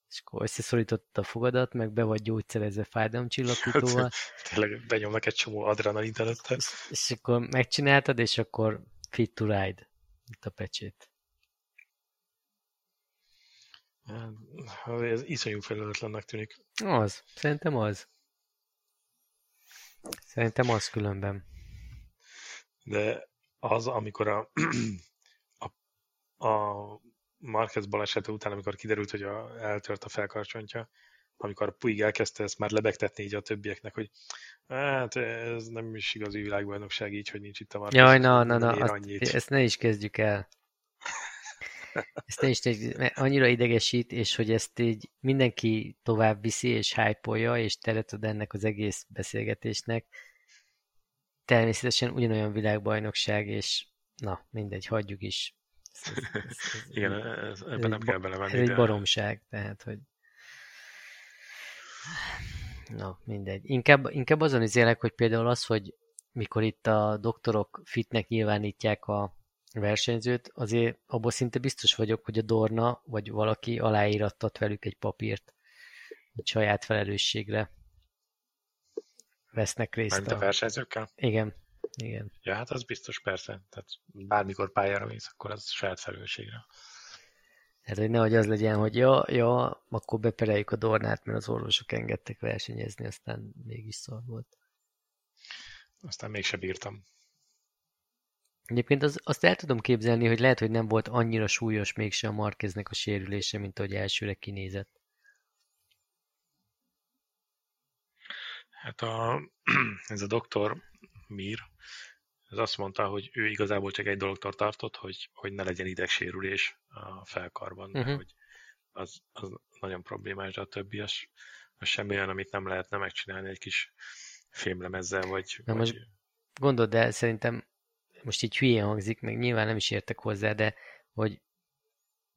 Speaker 2: És akkor összeszorítottad a fogadat, meg be vagy gyógyszerezve fájdalomcsillapítóval. <laughs>
Speaker 1: Tényleg benyomnak egy csomó adrenalint előtte.
Speaker 2: És, és akkor megcsináltad, és akkor fit to ride. Itt a pecsét.
Speaker 1: Ez iszonyú felelőtlennek tűnik.
Speaker 2: Az, szerintem az. Szerintem az különben.
Speaker 1: De az, amikor a, <clears throat> a, a Marquez balesete után, amikor kiderült, hogy a, eltört a felkarcsontja, amikor Puig elkezdte ezt már lebegtetni így a többieknek, hogy hát ez nem is igazi világbajnokság így, hogy nincs itt a
Speaker 2: Marquez. Jaj, na, na, na, azt, ezt ne is kezdjük el. <laughs> Ezt ne is mert annyira idegesít, és hogy ezt így mindenki tovább viszi, és hype és teret ad ennek az egész beszélgetésnek. Természetesen ugyanolyan világbajnokság, és na, mindegy, hagyjuk is.
Speaker 1: Ez, ez, ez, Igen, ez, ebben nem kell belevenni.
Speaker 2: Ez egy baromság, tehát, hogy Na, mindegy. Inkább, inkább azon izélek, hogy például az, hogy mikor itt a doktorok fitnek nyilvánítják a versenyzőt, azért abból szinte biztos vagyok, hogy a Dorna vagy valaki aláírattat velük egy papírt, hogy saját felelősségre vesznek részt.
Speaker 1: Mert a... a versenyzőkkel?
Speaker 2: Igen. Igen.
Speaker 1: Ja, hát az biztos persze. Tehát bármikor pályára mész, akkor az saját felelősségre.
Speaker 2: Hát, hogy nehogy az legyen, hogy ja, ja, akkor bepereljük a Dornát, mert az orvosok engedtek versenyezni, aztán mégis szar volt.
Speaker 1: Aztán mégse bírtam.
Speaker 2: Egyébként az, azt el tudom képzelni, hogy lehet, hogy nem volt annyira súlyos mégse a Markeznek a sérülése, mint ahogy elsőre kinézett.
Speaker 1: Hát a, <clears throat> ez a doktor Mir, ez azt mondta, hogy ő igazából csak egy dologtól tartott, hogy, hogy ne legyen idegsérülés a felkarban, uh-huh. mert hogy az, az nagyon problémás, de a többi az, az semmi olyan, amit nem lehetne megcsinálni egy kis fémlemezzel, vagy...
Speaker 2: Na
Speaker 1: vagy...
Speaker 2: most gondold el, szerintem most így hülyén hangzik, meg nyilván nem is értek hozzá, de hogy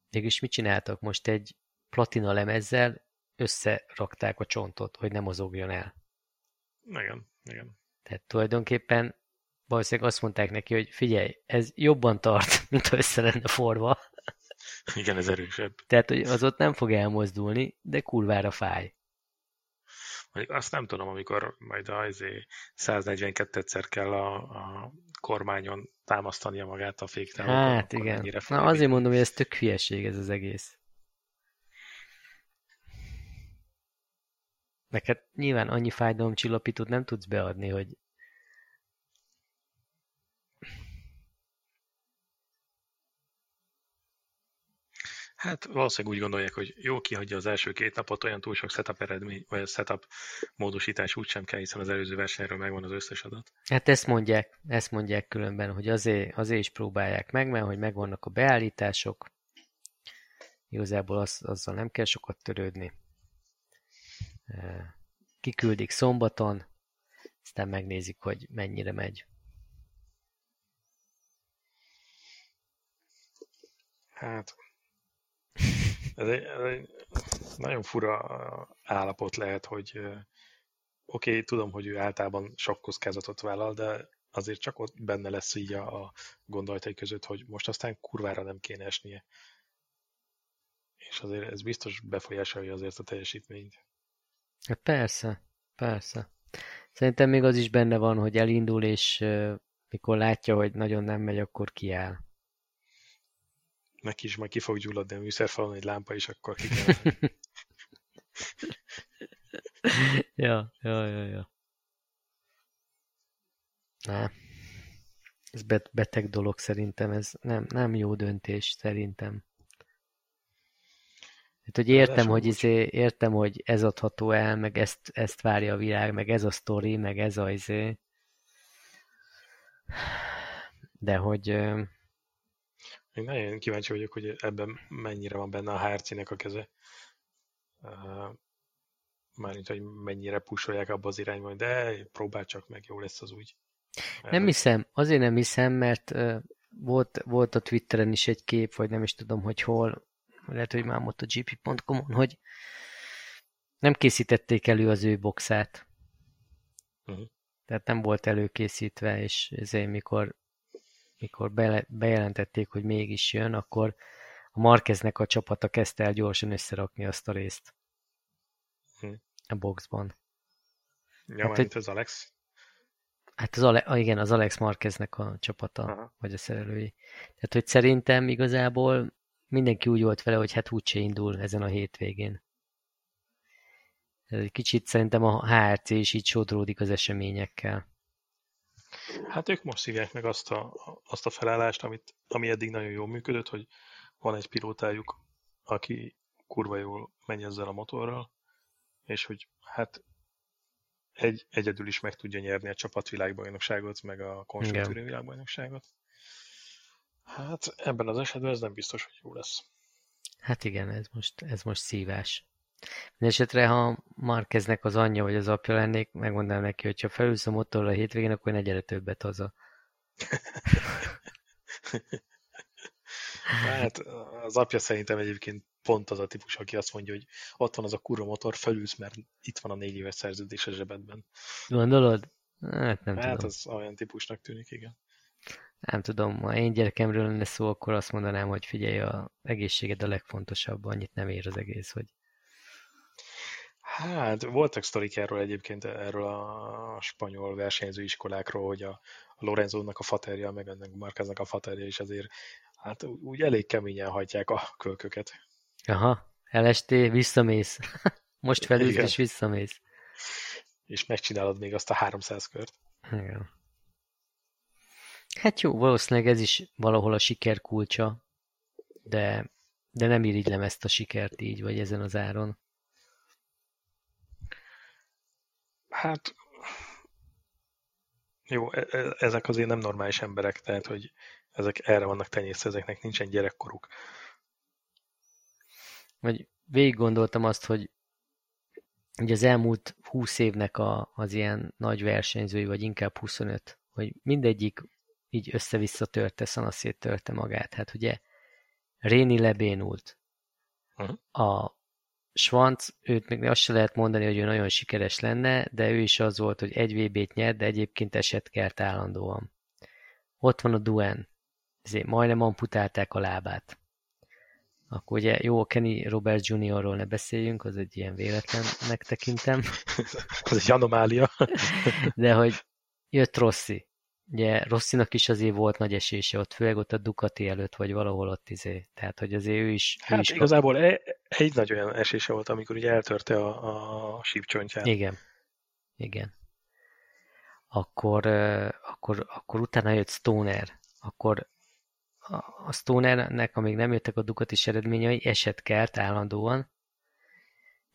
Speaker 2: mégis mit csináltak? Most egy platina lemezzel összerakták a csontot, hogy nem mozogjon el.
Speaker 1: Igen, igen.
Speaker 2: Tehát tulajdonképpen valószínűleg azt mondták neki, hogy figyelj, ez jobban tart, <laughs> mint ha össze lenne forva.
Speaker 1: Igen, ez erősebb.
Speaker 2: Tehát, hogy az ott nem fog elmozdulni, de kurvára fáj.
Speaker 1: Mondjuk azt nem tudom, amikor majd a 142-szer kell a, a kormányon támasztania magát a féktávon.
Speaker 2: Hát igen. Na azért mondom, hogy ez tök hülyeség ez az egész. Hát nyilván annyi fájdalomcsillapítót nem tudsz beadni, hogy
Speaker 1: Hát valószínűleg úgy gondolják, hogy jó kihagyja az első két napot, olyan túl sok setup eredmény, vagy a setup módosítás úgysem kell, hiszen az előző versenyről megvan az összes adat.
Speaker 2: Hát ezt mondják, ezt mondják különben, hogy azért, azért is próbálják meg, mert hogy megvannak a beállítások, igazából az, azzal nem kell sokat törődni. Kiküldik szombaton, aztán megnézik, hogy mennyire megy.
Speaker 1: Hát, ez egy, ez egy nagyon fura állapot lehet, hogy oké, okay, tudom, hogy ő általában sok kockázatot vállal, de azért csak ott benne lesz így a, a gondolatai között, hogy most aztán kurvára nem kéne esnie. És azért ez biztos befolyásolja azért a teljesítményt.
Speaker 2: Hát persze, persze. Szerintem még az is benne van, hogy elindul, és mikor látja, hogy nagyon nem megy, akkor kiáll
Speaker 1: neki is majd ki fog gyulladni a műszerfalon egy lámpa, és akkor ki kell. <laughs>
Speaker 2: ja, ja, ja, ja. Ne. Ez beteg dolog szerintem, ez nem, nem jó döntés szerintem. Hát, hogy értem, hogy izé, értem, hogy ez adható el, meg ezt, ezt várja a világ, meg ez a sztori, meg ez a izé. De hogy
Speaker 1: még nagyon kíváncsi vagyok, hogy ebben mennyire van benne a HRC-nek a keze. Mármint, hogy mennyire pusolják abba az irányba, de próbál csak meg, jó lesz az úgy.
Speaker 2: Nem hiszem, azért nem hiszem, mert volt, volt a Twitteren is egy kép, vagy nem is tudom, hogy hol, lehet, hogy már ott a gp.com-on, hogy nem készítették elő az ő boxát. Uh-huh. Tehát nem volt előkészítve, és ezért mikor mikor bejelentették, hogy mégis jön, akkor a Marqueznek a csapata kezdte el gyorsan összerakni azt a részt hm. a boxban.
Speaker 1: Ja, hát, hogy, az Alex?
Speaker 2: Hát az Ale- igen, az Alex Marqueznek a csapata, Aha. vagy a szerelői. Tehát, hogy szerintem igazából mindenki úgy volt vele, hogy hát úgyse indul ezen a hétvégén. Ez egy kicsit szerintem a HRC is így sodródik az eseményekkel.
Speaker 1: Hát ők most szívják meg azt a, azt a felállást, amit, ami eddig nagyon jól működött, hogy van egy pilótájuk, aki kurva jól megy ezzel a motorral, és hogy hát egy, egyedül is meg tudja nyerni a csapatvilágbajnokságot, meg a konstruktúri világbajnokságot. Hát ebben az esetben ez nem biztos, hogy jó lesz.
Speaker 2: Hát igen, ez most, ez most szívás. Mindenesetre, ha Markeznek az anyja vagy az apja lennék, megmondanám neki, hogy ha felülsz a motorra a hétvégén, akkor ne gyere többet haza. <laughs>
Speaker 1: hát az apja szerintem egyébként pont az a típus, aki azt mondja, hogy ott van az a kurva motor, felülsz, mert itt van a négy éves szerződés a zsebedben.
Speaker 2: Gondolod? Hát nem
Speaker 1: hát
Speaker 2: tudom.
Speaker 1: az olyan típusnak tűnik, igen.
Speaker 2: Nem tudom, ha én gyerekemről lenne szó, akkor azt mondanám, hogy figyelj, a egészséged a legfontosabb, annyit nem ér az egész, hogy
Speaker 1: Hát, voltak sztorik erről egyébként, erről a spanyol versenyzőiskolákról, hogy a, Lorenzónak a faterja, meg ennek Marqueznek a faterja is azért, hát úgy elég keményen hagyják a kölköket.
Speaker 2: Aha, elestél, visszamész. <laughs> Most felülsz és visszamész.
Speaker 1: És megcsinálod még azt a 300 kört.
Speaker 2: Igen. Hát jó, valószínűleg ez is valahol a siker kulcsa, de, de nem irigylem ezt a sikert így, vagy ezen az áron.
Speaker 1: Hát jó, e, e, ezek azért nem normális emberek, tehát hogy ezek erre vannak tenyésztve, ezeknek nincsen gyerekkoruk.
Speaker 2: Vagy végig gondoltam azt, hogy ugye az elmúlt 20 évnek a, az ilyen nagy versenyzői, vagy inkább 25, hogy mindegyik így össze-vissza törte, szanaszét törte magát. Hát ugye Réni lebénult. Uh-huh. A Schwanz, őt még azt se lehet mondani, hogy ő nagyon sikeres lenne, de ő is az volt, hogy egy VB-t nyert, de egyébként eset kert állandóan. Ott van a Duen. Ezért majdnem amputálták a lábát. Akkor ugye jó, a Kenny Roberts Jr.-ról ne beszéljünk, az egy ilyen véletlennek tekintem. <laughs>
Speaker 1: az egy anomália.
Speaker 2: de hogy jött Rossi. Ugye Rosszinak is azért volt nagy esése ott, főleg ott a Ducati előtt, vagy valahol ott izé. Tehát, hogy azért ő is...
Speaker 1: Hát
Speaker 2: ő is
Speaker 1: igazából e- egy nagy olyan esése volt, amikor ugye eltörte a, a sípcsontját.
Speaker 2: Igen. Igen. Akkor, akkor, akkor utána jött Stoner. Akkor a Stonernek, amíg nem jöttek a Ducati eredményei, eset kert állandóan,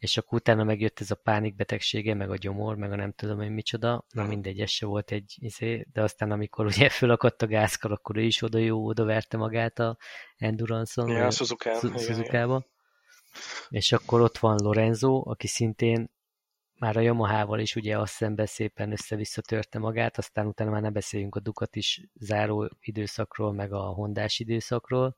Speaker 2: és akkor utána megjött ez a pánikbetegsége, meg a gyomor, meg a nem tudom hogy micsoda, na mindegy, ez se volt egy izé, de aztán amikor ugye <laughs> fölakadt a gázkar, akkor ő is oda jó, oda verte magát a Endurance-on,
Speaker 1: ja, Suzuka-ba.
Speaker 2: És akkor ott van Lorenzo, aki szintén már a Yamaha-val is ugye azt szemben szépen össze-vissza törte magát, aztán utána már ne beszéljünk a Ducat is záró időszakról, meg a Hondás időszakról.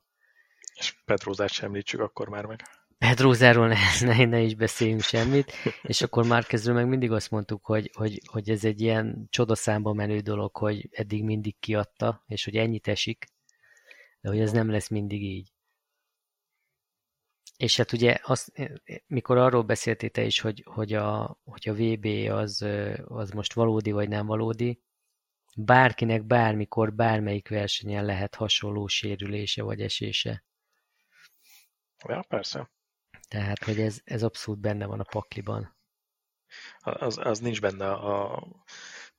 Speaker 1: És Pedrózát sem említsük akkor már meg.
Speaker 2: Pedrózáról ne, <laughs> ne, ne is beszéljünk semmit, és akkor már kezdről meg mindig azt mondtuk, hogy, hogy, hogy ez egy ilyen csodaszámba menő dolog, hogy eddig mindig kiadta, és hogy ennyit esik, de hogy ez nem lesz mindig így. És hát ugye, az, mikor arról beszéltél te is, hogy, hogy, a, hogy a VB az, az most valódi vagy nem valódi, bárkinek bármikor, bármelyik versenyen lehet hasonló sérülése vagy esése.
Speaker 1: Ja, persze.
Speaker 2: Tehát, hogy ez, ez abszolút benne van a pakliban.
Speaker 1: Az, az nincs benne a,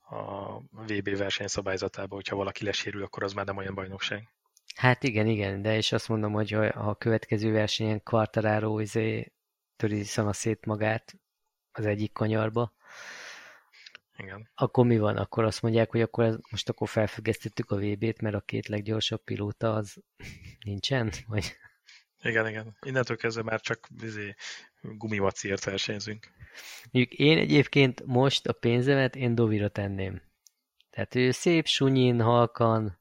Speaker 1: a VB verseny szabályzatában, hogyha valaki lesérül, akkor az már nem olyan bajnokság.
Speaker 2: Hát igen, igen, de és azt mondom, hogy ha a következő versenyen Quartararo izé, töri szana szét magát az egyik kanyarba,
Speaker 1: igen.
Speaker 2: Akkor mi van? Akkor azt mondják, hogy akkor ez, most akkor felfüggesztettük a VB-t, mert a két leggyorsabb pilóta az nincsen? Vagy...
Speaker 1: Igen, igen. Innentől kezdve már csak izé, gumimacért versenyzünk.
Speaker 2: Mondjuk én egyébként most a pénzemet én Dovira tenném. Tehát ő szép, sunyin, halkan.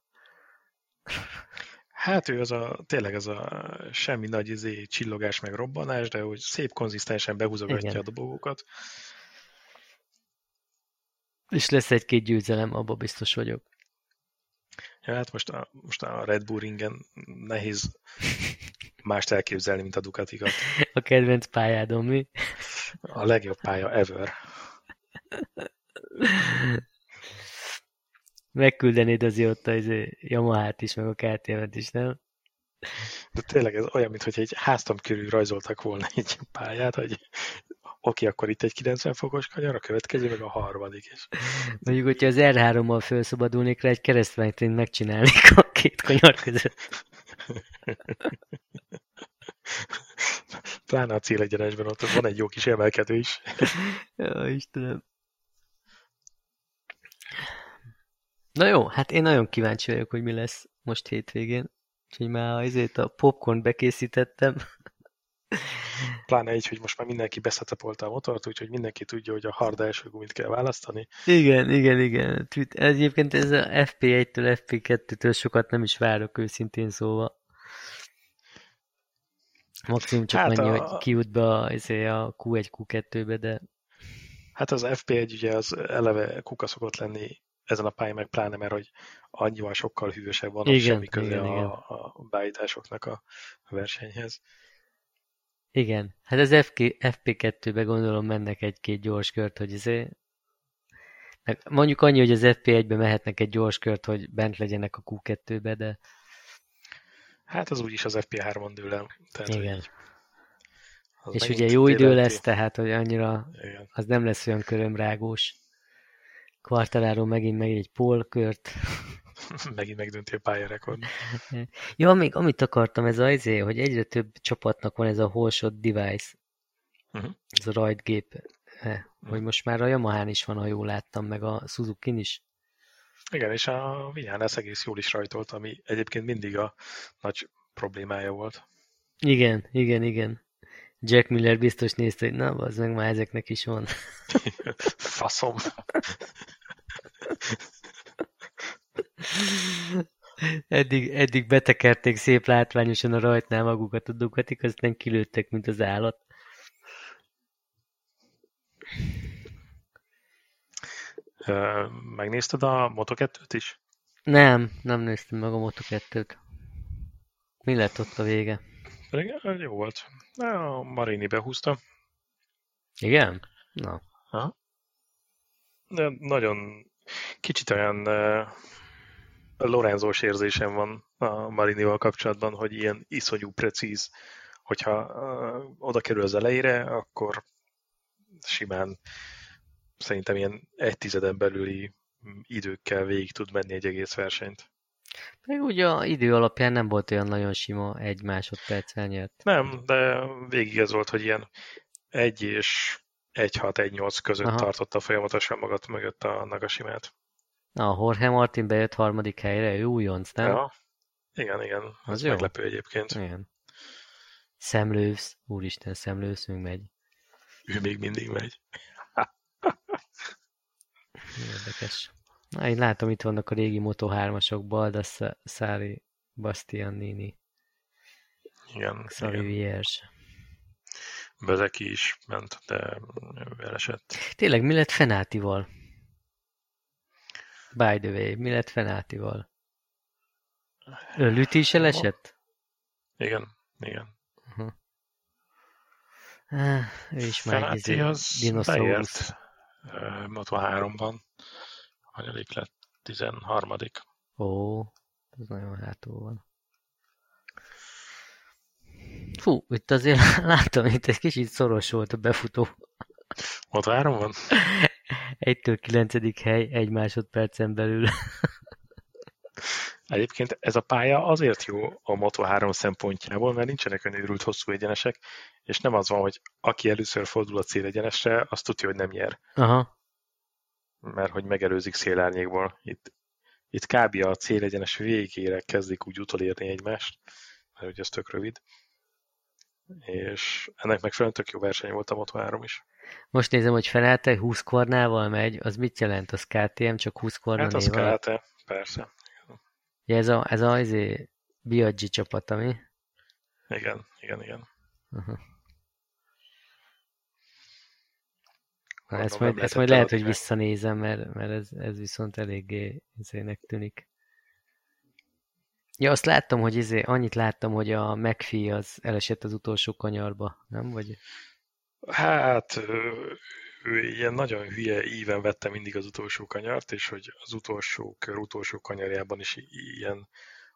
Speaker 1: Hát ő az a, tényleg az a semmi nagy izé, csillogás meg robbanás, de hogy szép konzisztensen behúzogatja Igen. a dobogókat.
Speaker 2: És lesz egy-két győzelem, abba biztos vagyok.
Speaker 1: Ja, hát most a, most a Red Bull ringen nehéz mást elképzelni, mint a Ducatikat.
Speaker 2: A kedvenc pályádon mi?
Speaker 1: A legjobb pálya ever.
Speaker 2: Megküldenéd az ott az Yamaha-t is, meg a KTM-et is, nem?
Speaker 1: De tényleg ez olyan, mintha egy háztam körül rajzoltak volna egy pályát, hogy oké, akkor itt egy 90 fokos kanyar, a következő meg a harmadik. És...
Speaker 2: Mondjuk, hogyha az R3-mal felszabadulnék rá, egy keresztványt megcsinálnék a két kanyar között.
Speaker 1: Pláne a célegyenesben ott van egy jó kis emelkedő is.
Speaker 2: ja, Istenem. Na jó, hát én nagyon kíváncsi vagyok, hogy mi lesz most hétvégén. Úgyhogy már azért a popcorn bekészítettem. <laughs>
Speaker 1: Pláne így, hogy most már mindenki beszetapolta a motort, úgyhogy mindenki tudja, hogy a hard első gumit kell választani.
Speaker 2: Igen, igen, igen. Egyébként ez a FP1-től FP2-től sokat nem is várok őszintén szóval. Maximum csak hát annyi, a... hogy kijut be a, izé, a Q1, Q2-be, de...
Speaker 1: Hát az FP1 ugye az eleve kuka szokott lenni ezen a pályán, meg pláne, mert hogy annyival sokkal hűvösebb van, igen, semmi köze igen, a, igen. a beállításoknak a versenyhez.
Speaker 2: Igen, hát az FK, FP2-be gondolom mennek egy-két gyors kört, hogy ezért mondjuk annyi, hogy az FP1-be mehetnek egy gyors kört, hogy bent legyenek a Q2-be, de
Speaker 1: Hát az úgyis az FP3-on dől el.
Speaker 2: Tehát, Igen. És ugye jó idő lesz, tehát hogy annyira Igen. az nem lesz olyan körömrágós. Kvartaláról megint meg egy polkört. <laughs>
Speaker 1: megint megdönti a pályarekord. <laughs>
Speaker 2: ja, még amit akartam, ez az izé, hogy egyre több csapatnak van ez a holshot device. Uh-huh. Ez a rajtgép. Uh-huh. Hogy most már a Yamaha is van, ha jól láttam, meg a suzuki is.
Speaker 1: Igen, és a Vinyánesz egész jól is rajtolt, ami egyébként mindig a nagy problémája volt.
Speaker 2: Igen, igen, igen. Jack Miller biztos nézte, hogy na, az meg már ezeknek is van.
Speaker 1: Faszom.
Speaker 2: eddig, eddig betekerték szép látványosan a rajtnál magukat a Ducatik, aztán kilőttek, mint az állat.
Speaker 1: Megnézted a Moto2-t is?
Speaker 2: Nem, nem néztem meg a Moto2-t. Mi lett ott a vége?
Speaker 1: Igen, jó volt. A Marini behúzta.
Speaker 2: Igen? Na.
Speaker 1: Ha? De nagyon kicsit olyan uh, Lorenzós érzésem van a Marinival kapcsolatban, hogy ilyen iszonyú precíz, hogyha uh, oda kerül az elejére, akkor simán szerintem ilyen egy tizeden belüli időkkel végig tud menni egy egész versenyt.
Speaker 2: Meg ugye a idő alapján nem volt olyan nagyon sima, egy másodperccel nyert.
Speaker 1: Nem, de végig ez volt, hogy ilyen egy és 1-6-1-8 között Aha. tartotta folyamatosan magat mögött a Nagasimát.
Speaker 2: Na, a Jorge Martin bejött harmadik helyre, ő újonc, nem? Ja.
Speaker 1: Igen, igen. Az Ez jó. meglepő egyébként.
Speaker 2: Igen. Szemlősz, úristen, szemlősz, még megy.
Speaker 1: Ő még mindig megy.
Speaker 2: Érdekes. Na, én látom, itt vannak a régi Moto3-asok, Baldassari, Bastianini.
Speaker 1: Igen.
Speaker 2: Xavi Vierge.
Speaker 1: Bezeki is ment, de elesett.
Speaker 2: Tényleg, mi lett Fenátival? By the way, mi lett Fenátival? Lüti is elesett?
Speaker 1: Igen, igen. Uh-huh.
Speaker 2: Ah, ő is már Fenáti izé az dinoszaurusz.
Speaker 1: Moto 3-ban. Hanyadik lett? 13.
Speaker 2: Ó, ez nagyon hátul van. Fú, itt azért <laughs> láttam, itt egy kicsit szoros volt a befutó.
Speaker 1: Moto 3 van?
Speaker 2: Egytől kilencedik hely, egy másodpercen belül.
Speaker 1: Egyébként ez a pálya azért jó a Moto3 szempontjából, mert nincsenek olyan őrült hosszú egyenesek, és nem az van, hogy aki először fordul a célegyenesre, azt tudja, hogy nem nyer.
Speaker 2: Aha.
Speaker 1: Mert hogy megelőzik szélárnyékból. Itt, itt kb. a célegyenes végére kezdik úgy utolérni egymást, mert ugye ez tök rövid. És ennek megfelelően tök jó verseny volt a Moto3 is.
Speaker 2: Most nézem, hogy Fenelte 20 kornával megy, az mit jelent? Az KTM, csak 20 korna
Speaker 1: Hát az KTM, persze.
Speaker 2: Ja, ez a, ez a izé, Biaggi csapat, ami?
Speaker 1: Igen, igen, igen. Uh-huh.
Speaker 2: Na, ezt majd, ezt majd lehet, hogy visszanézem, mert, mert ez, ez viszont eléggé izének tűnik. Ja, azt láttam, hogy izé, annyit láttam, hogy a McPhee az elesett az utolsó kanyarba, nem? Vagy...
Speaker 1: Hát, ő ilyen nagyon hülye íven vette mindig az utolsó kanyart, és hogy az utolsó kör utolsó kanyarjában is ilyen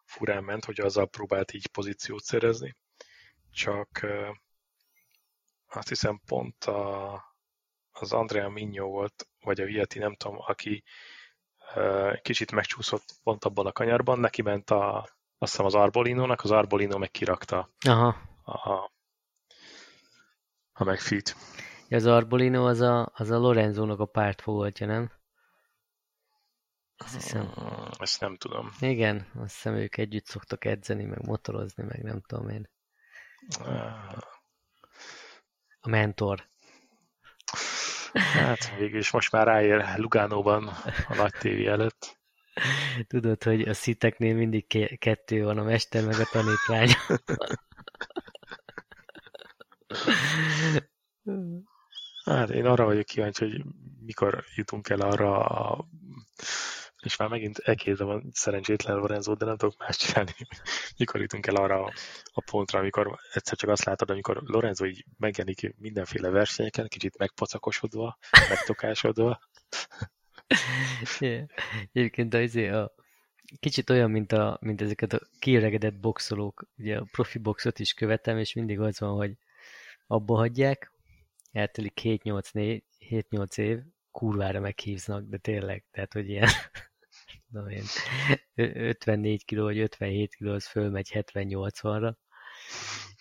Speaker 1: furán ment, hogy azzal próbált így pozíciót szerezni, csak azt hiszem pont a, az Andrea Mignó volt, vagy a Vieti, nem tudom, aki kicsit megcsúszott pont abban a kanyarban, neki ment a, azt hiszem az Arbolinónak, az Arbolino meg kirakta
Speaker 2: Aha.
Speaker 1: a, a megfit.
Speaker 2: Ja, az Arbolino az a, az a Lorenzónak a pártfogoltja, nem?
Speaker 1: Azt hiszem. Ezt nem tudom.
Speaker 2: Igen, azt hiszem ők együtt szoktak edzeni, meg motorozni, meg nem tudom én. A mentor.
Speaker 1: Hát végül is most már ráér Lugánóban a nagy tévé előtt.
Speaker 2: Tudod, hogy a sziteknél mindig kettő van, a mester meg a tanítvány.
Speaker 1: Hát én arra vagyok kíváncsi, hogy mikor jutunk el arra a és már megint elkézem a szerencsétlen Lorenzo, de nem tudok más csinálni. <laughs> mikor jutunk el arra a pontra, amikor egyszer csak azt látod, amikor Lorenzo így megjelenik mindenféle versenyeken, kicsit megpacakosodva, <laughs> megtokásodva.
Speaker 2: Egyébként az a, kicsit olyan, mint, a, mint ezeket a kiöregedett boxolók. Ugye a profi boxot is követem, és mindig az van, hogy abba hagyják, eltelik 7-8 év, kurvára meghívznak, de tényleg, tehát, hogy ilyen tudom én, 54 kg vagy 57 kg az fölmegy 70-80-ra,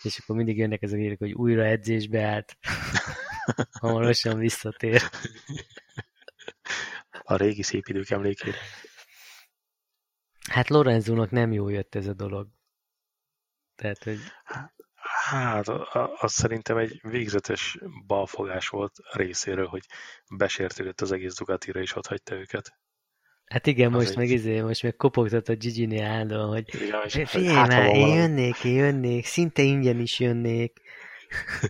Speaker 2: és akkor mindig jönnek ezek a hírek, hogy újra edzésbe állt, <laughs> hamarosan visszatér.
Speaker 1: A régi szép idők emlékére.
Speaker 2: Hát Lorenzónak nem jó jött ez a dolog. Tehát, hogy...
Speaker 1: Hát, az szerintem egy végzetes balfogás volt részéről, hogy besértődött az egész Ducatira, és ott hagyta őket.
Speaker 2: Hát igen, most egy... meg izé, most meg kopogtat a Gigi-nél állandóan, hogy igen, figyelj hát, már, én jönnék, én jönnék, szinte ingyen is jönnék.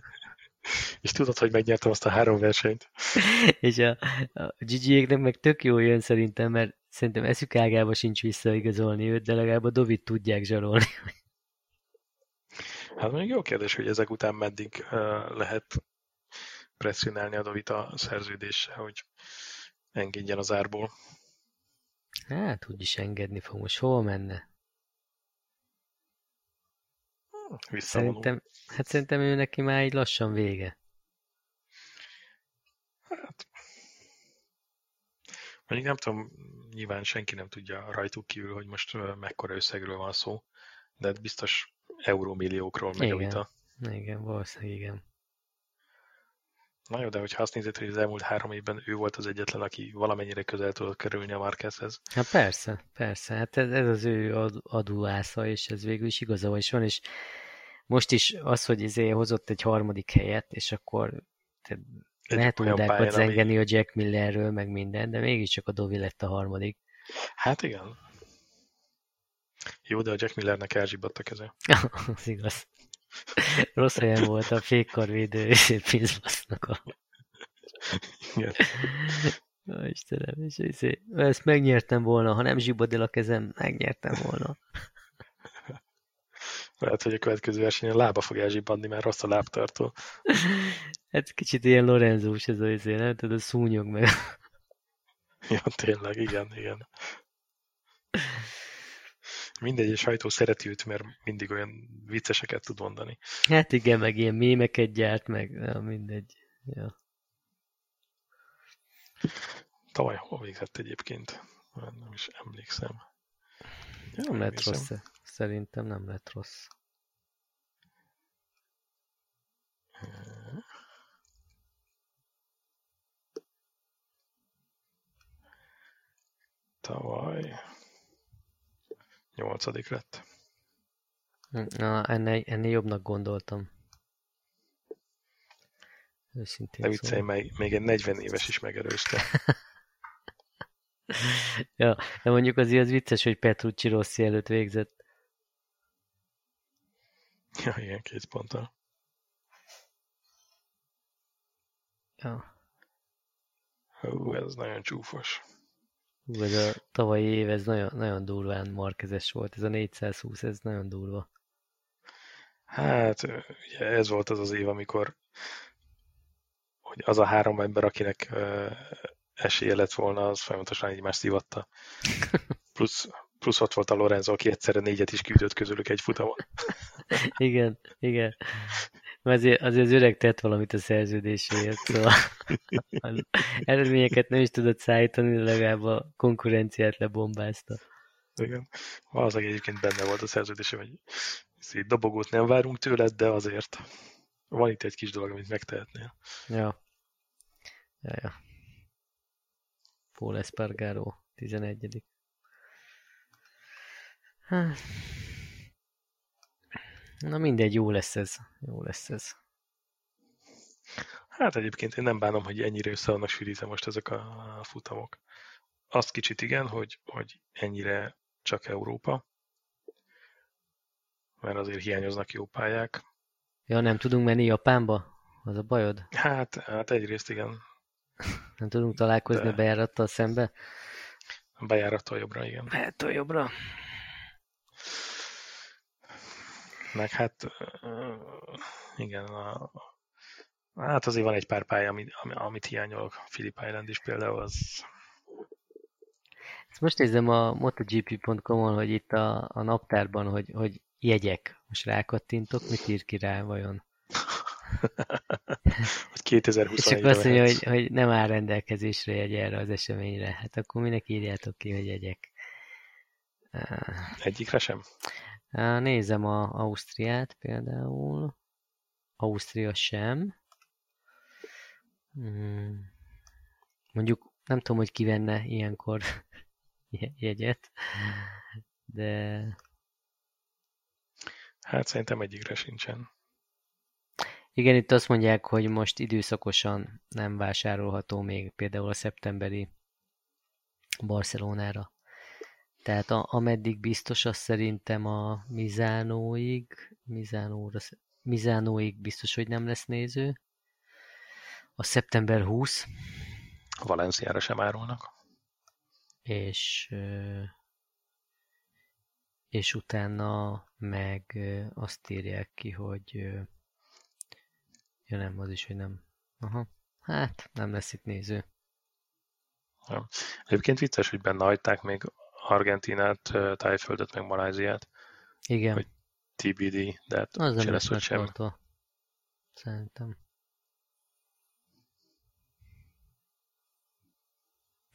Speaker 2: <laughs>
Speaker 1: és tudod, hogy megnyertem azt a három versenyt. <laughs>
Speaker 2: és a, a Gigi-éknek meg tök jó jön szerintem, mert szerintem eszük ágába sincs visszaigazolni őt, de legalább a Dovit tudják zsarolni. <laughs>
Speaker 1: hát még jó kérdés, hogy ezek után meddig uh, lehet presszionálni a Dovit a szerződéssel, hogy engedjen az árból.
Speaker 2: Hát, úgyis engedni fog. Most hol menne? Szerintem, hát szerintem ő neki már így lassan vége.
Speaker 1: Hát, mondjuk nem tudom, nyilván senki nem tudja rajtuk kívül, hogy most mekkora összegről van szó, de biztos eurómilliókról megy a vita.
Speaker 2: Igen, valószínűleg igen.
Speaker 1: Na jó, de hogyha azt nézed, hogy az elmúlt három évben ő volt az egyetlen, aki valamennyire közel tudott kerülni a Marquezhez.
Speaker 2: Hát persze, persze. Hát ez, ez az ő adóásza, és ez végül is igaza is van, és most is az, hogy izé hozott egy harmadik helyet, és akkor lehet ódákat zengeni ami... a Jack Millerről, meg minden, de mégiscsak a Dovi lett a harmadik.
Speaker 1: Hát igen. Jó, de a Jack Millernek elzsibbadt a keze. <laughs>
Speaker 2: az igaz. Rossz helyen volt a fékkarvédő és pénzbasznak a... Igen. Ó, Istenem, és izé, ezt megnyertem volna, ha nem zsibod el a kezem, megnyertem volna.
Speaker 1: Lehet, hogy a következő versenyen lába fog elzsibbadni, mert rossz a lábtartó.
Speaker 2: Hát kicsit ilyen Lorenzós ez az izé, nem? Tudod, a szúnyog meg.
Speaker 1: Ja, tényleg, igen, igen. Mindegy, sajtó szereti őt, mert mindig olyan vicceseket tud mondani.
Speaker 2: Hát igen, meg ilyen mémeket gyárt, meg ja, mindegy. Ja.
Speaker 1: Tavaly hol végzett egyébként? Nem is emlékszem.
Speaker 2: Ja, nem lett rossz. Szerintem nem lett rossz.
Speaker 1: Tavaly nyolcadik lett.
Speaker 2: Na, ennél, ennél jobbnak gondoltam.
Speaker 1: Őszintén De viccelj, szóval. még, még egy 40 éves is megerőzte. <laughs>
Speaker 2: ja, de mondjuk azért az vicces, hogy Petrucci Rossi előtt végzett.
Speaker 1: Ja, igen, két ponttal.
Speaker 2: Ja.
Speaker 1: Hú, ez nagyon csúfos.
Speaker 2: Hú, ez a tavalyi év, ez nagyon, nagyon durván markezes volt. Ez a 420, ez nagyon durva.
Speaker 1: Hát, ugye ez volt az az év, amikor hogy az a három ember, akinek uh, esélye lett volna, az folyamatosan egymást szívatta. <laughs> Plusz, Plusz ott volt a Lorenzo, aki egyszerre négyet is küldött közülük egy futamon.
Speaker 2: igen, igen. Azért, azért az öreg tett valamit a szerződéséért, szóval <laughs> az eredményeket nem is tudott szállítani, de legalább a konkurenciát lebombázta.
Speaker 1: Igen. Valószínűleg egyébként benne volt a szerződése, hogy szép dobogót nem várunk tőled, de azért van itt egy kis dolog, amit megtehetnél.
Speaker 2: Ja. Ja, ja. Paul Espargaro, 11. Hát. Na mindegy, jó lesz ez. Jó lesz ez.
Speaker 1: Hát egyébként én nem bánom, hogy ennyire össze vannak sűrítve most ezek a futamok. Azt kicsit igen, hogy, hogy ennyire csak Európa, mert azért hiányoznak jó pályák.
Speaker 2: Ja, nem tudunk menni Japánba? Az a bajod?
Speaker 1: Hát, hát egyrészt igen.
Speaker 2: Nem tudunk találkozni De... a bejárattal szembe?
Speaker 1: A bejárattal jobbra, igen.
Speaker 2: Bejárattal jobbra.
Speaker 1: Meg hát igen, a, hát azért van egy pár pálya, amit, amit hiányolok. Philip Island is például az
Speaker 2: ezt most nézem a MotoGP.com-on, hogy itt a, a naptárban, hogy, hogy jegyek. Most rákattintok, mit ír ki rá vajon? <laughs>
Speaker 1: hogy 2021
Speaker 2: És akkor azt mondja, hogy, hogy nem áll rendelkezésre jegy erre az eseményre. Hát akkor minek írjátok ki, hogy jegyek?
Speaker 1: Egyikre sem?
Speaker 2: Nézem a Ausztriát például. Ausztria sem. Hmm. Mondjuk nem tudom, hogy ki venne ilyenkor <laughs> jegyet, de...
Speaker 1: Hát szerintem egyikre sincsen.
Speaker 2: Igen, itt azt mondják, hogy most időszakosan nem vásárolható még például a szeptemberi Barcelonára. Tehát a, ameddig biztos, az szerintem a Mizánóig, Mizánóra, Mizánóig biztos, hogy nem lesz néző. A szeptember 20.
Speaker 1: Valenciára sem árulnak
Speaker 2: és és utána meg azt írják ki, hogy ja nem, az is, hogy nem. Aha. Hát, nem lesz itt néző.
Speaker 1: Ja. Egyébként vicces, hogy benne hagyták még Argentinát, Tájföldet, meg Maláziát.
Speaker 2: Igen.
Speaker 1: Hogy TBD, de hát
Speaker 2: az nem lesz sem. Szerintem.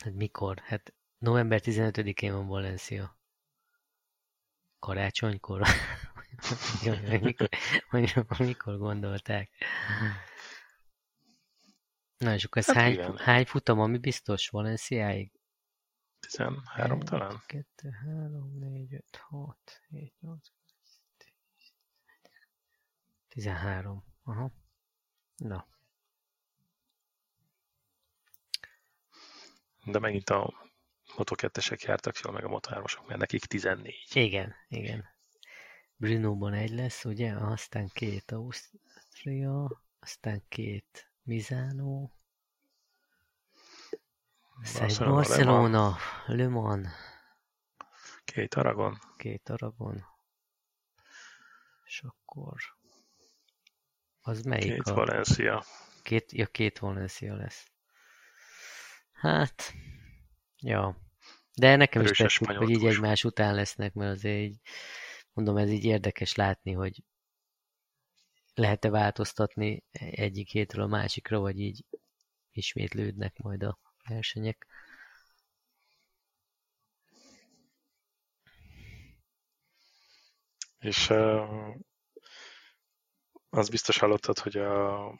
Speaker 2: Hát mikor? Hát November 15-én van Valencia. Karácsonykor? <laughs> mikor, mikor gondolták? Na és akkor ez hát hány, hány futam, ami biztos Valenciáig?
Speaker 1: 13 1, talán?
Speaker 2: 2, 3, 4, 5, 6, 7, 8, 10, 13. Aha. Na.
Speaker 1: De megint a Moto2-esek jártak jól, meg a Moto3-osok, mert nekik 14.
Speaker 2: Igen, igen. Brunóban egy lesz, ugye? Aztán két Ausztria, aztán két Mizánó, Barcelona, Barcelona Le Mans.
Speaker 1: Két Aragon.
Speaker 2: Két Aragon. És akkor... Az melyik
Speaker 1: Két a... Valencia.
Speaker 2: Két, ja, két Valencia lesz. Hát, ja. De nekem is tetszik, hogy így egymás után lesznek, mert azért így, mondom, ez így érdekes látni, hogy lehet-e változtatni egyik hétről a másikra, vagy így ismétlődnek majd a versenyek.
Speaker 1: És uh, az biztos hallottad, hogy a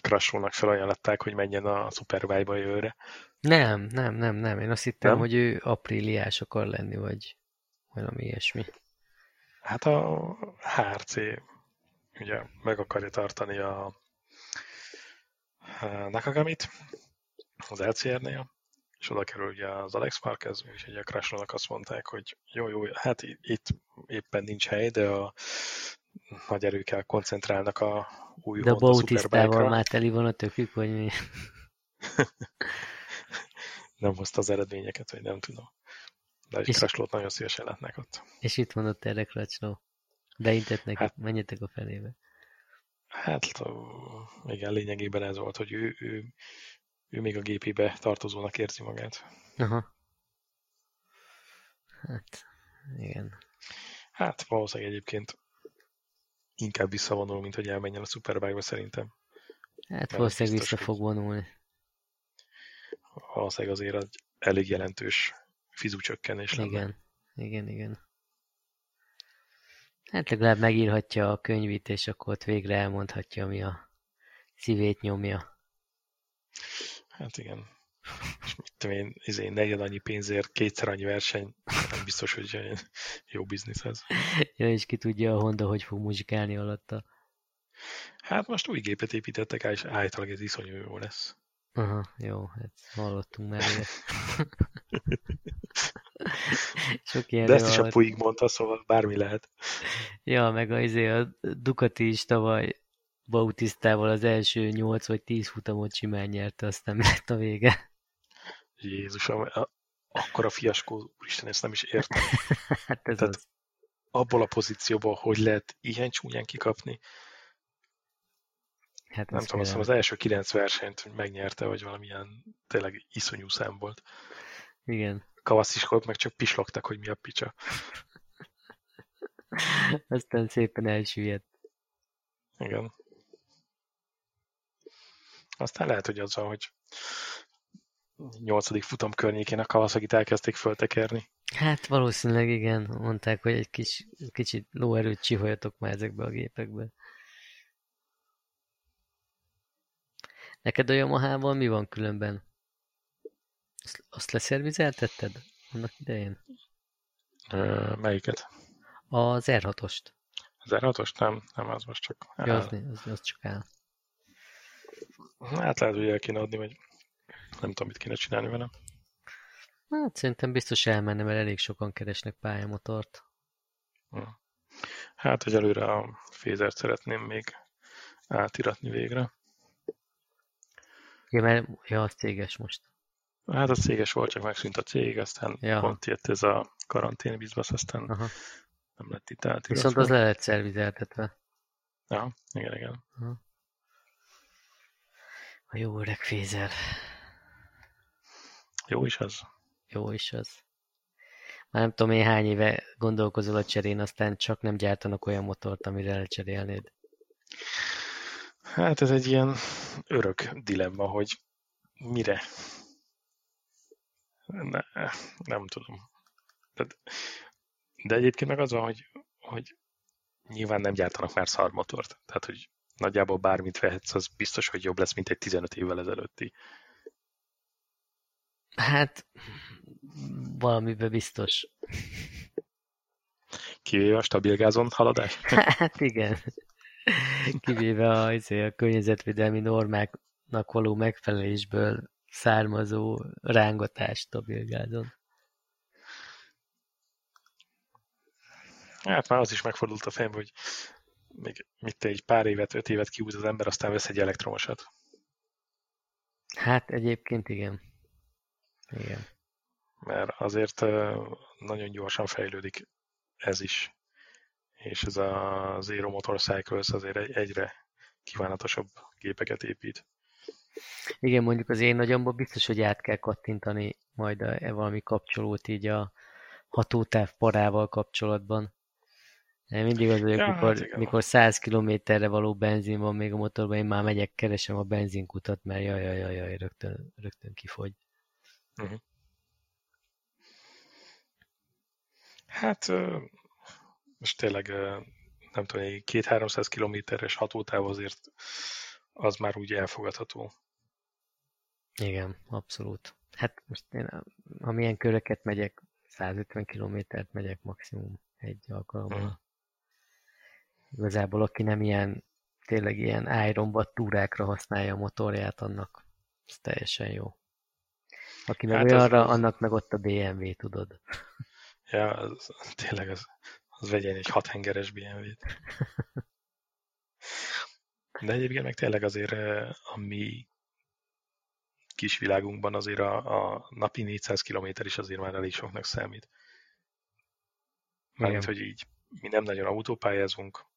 Speaker 1: Crashónak felajánlották, hogy menjen a Superbike-ba jövőre.
Speaker 2: Nem, nem, nem, nem. Én azt hittem, nem? hogy ő apríliás akar lenni, vagy valami ilyesmi.
Speaker 1: Hát a HRC ugye meg akarja tartani a Nakagamit az LCR-nél, és oda kerül ugye az Alex Marquez, és ugye a azt mondták, hogy jó, jó, hát itt éppen nincs hely, de a nagy erőkkel koncentrálnak a új
Speaker 2: De a Bautisztával már teli van a tökük, vagy mi? <laughs>
Speaker 1: nem hozta az eredményeket, vagy nem tudom. De egy Crashlót nagyon szívesen látnák ott.
Speaker 2: És itt mondott erre Crashló. Beintett neki, hát, menjetek a felébe.
Speaker 1: Hát igen, lényegében ez volt, hogy ő, ő, ő még a gépébe tartozónak érzi magát.
Speaker 2: Aha. Hát, igen.
Speaker 1: Hát valószínűleg egyébként inkább visszavonul, mint hogy elmenjen a Superbike-ba szerintem.
Speaker 2: Hát valószínűleg vissza fog vonulni.
Speaker 1: Valószínűleg azért egy elég jelentős fizucsökkenés lenne.
Speaker 2: Igen, igen, igen. Hát legalább megírhatja a könyvét, és akkor ott végre elmondhatja, ami a szívét nyomja.
Speaker 1: Hát igen. És mit tudom én, izé, negyed annyi pénzért, kétszer annyi verseny, nem biztos, hogy jó biznisz ez.
Speaker 2: Ja, és ki tudja a Honda, hogy fog muzsikálni alatta.
Speaker 1: Hát most új gépet építettek, és állítólag ez iszonyú jó lesz.
Speaker 2: Aha, jó, hát hallottunk már ilyet. <laughs>
Speaker 1: Sok ilyen De ezt is a Puig mondta, szóval bármi lehet.
Speaker 2: Ja, meg az izé, a Ducati is tavaly Bautisztával az első 8 vagy 10 futamot simán nyerte, aztán lett a vége.
Speaker 1: Jézusom, akkor a fiaskó, úristen, ezt nem is értem. <laughs>
Speaker 2: hát ez Tehát az.
Speaker 1: abból a pozícióból, hogy lehet ilyen csúnyán kikapni,
Speaker 2: Hát
Speaker 1: nem tudom, azt az első kilenc versenyt megnyerte, vagy valamilyen tényleg iszonyú szám volt.
Speaker 2: Igen.
Speaker 1: Kavasziskót meg csak pislogtak, hogy mi a picsa. <laughs>
Speaker 2: Aztán szépen elsüllyedt.
Speaker 1: Igen. Aztán lehet, hogy az van, hogy nyolcadik futam környékén a kawasaki elkezdték föltekerni.
Speaker 2: Hát valószínűleg igen, mondták, hogy egy kis, kicsit lóerőt csiholjatok már ezekbe a gépekbe. Neked a Yamaha-val mi van különben? Azt, azt leszervizeltetted annak idején?
Speaker 1: Ö, melyiket?
Speaker 2: Az R6-ost.
Speaker 1: Az R6-ost nem, nem, az most csak
Speaker 2: Ja, az, az, az csak áll.
Speaker 1: Hát lehet, hogy el kéne adni, vagy nem tudom, mit kéne csinálni vele.
Speaker 2: Hát szerintem biztos elmenne, mert elég sokan keresnek pályamotort.
Speaker 1: Hm. Hát, hogy előre a fézert szeretném még átiratni végre.
Speaker 2: Ja, mert ja, az céges most.
Speaker 1: Hát a céges volt, csak megszűnt a cég, aztán ja. pont jött ez a karantén bizbasz, aztán Aha. nem lett itt átiratva.
Speaker 2: Viszont az le lett szervizeltetve.
Speaker 1: Ja, igen, igen. Aha.
Speaker 2: A jó öreg fézer.
Speaker 1: Jó is az.
Speaker 2: Jó is az. Már nem tudom én hány éve gondolkozol a cserén, aztán csak nem gyártanak olyan motort, amire lecserélnéd.
Speaker 1: Hát ez egy ilyen örök dilemma, hogy mire. Ne, nem tudom. De, de egyébként meg az van, hogy, hogy nyilván nem gyártanak már szarmotort. Tehát, hogy nagyjából bármit vehetsz, az biztos, hogy jobb lesz, mint egy 15 évvel ezelőtti.
Speaker 2: Hát, valamiben biztos.
Speaker 1: Kivéve a stabil gázon haladás? <laughs>
Speaker 2: Hát igen. Kivéve a, izé, a környezetvédelmi normáknak való megfelelésből származó rángatást stabil gázon.
Speaker 1: Hát már az is megfordult a fejembe, hogy még mit egy pár évet, öt évet kiúz az ember, aztán vesz egy elektromosat.
Speaker 2: Hát egyébként igen. Igen.
Speaker 1: Mert azért nagyon gyorsan fejlődik ez is. És ez a Zero Motorcycles azért egyre kívánatosabb gépeket épít.
Speaker 2: Igen, mondjuk az én nagyomban biztos, hogy át kell kattintani majd a, e valami kapcsolót így a hatótáv parával kapcsolatban. Én mindig az vagyok, ja, mikor, hát mikor 100 kilométerre való benzin van még a motorban, én már megyek, keresem a benzinkutat, mert jaj, jaj, jaj, jaj rögtön, rögtön kifogy. Uh-huh.
Speaker 1: Hát most tényleg nem tudom, egy két-háromszáz kilométeres hatótáv azért az már úgy elfogadható.
Speaker 2: Igen, abszolút. Hát most én, ha milyen köröket megyek, 150 kilométert megyek maximum egy alkalommal. Igazából aki nem ilyen, tényleg ilyen ironbat túrákra használja a motorját, annak ez teljesen jó. Aki meg hát olyanra, az... annak meg ott a BMW, tudod. <laughs>
Speaker 1: Ja, az, tényleg az, az vegyen egy hathengeres BMW-t. De egyébként meg tényleg azért a mi kis világunkban azért a, a napi 400 km is azért már elég soknak számít. Mármint, hogy így mi nem nagyon autópályázunk,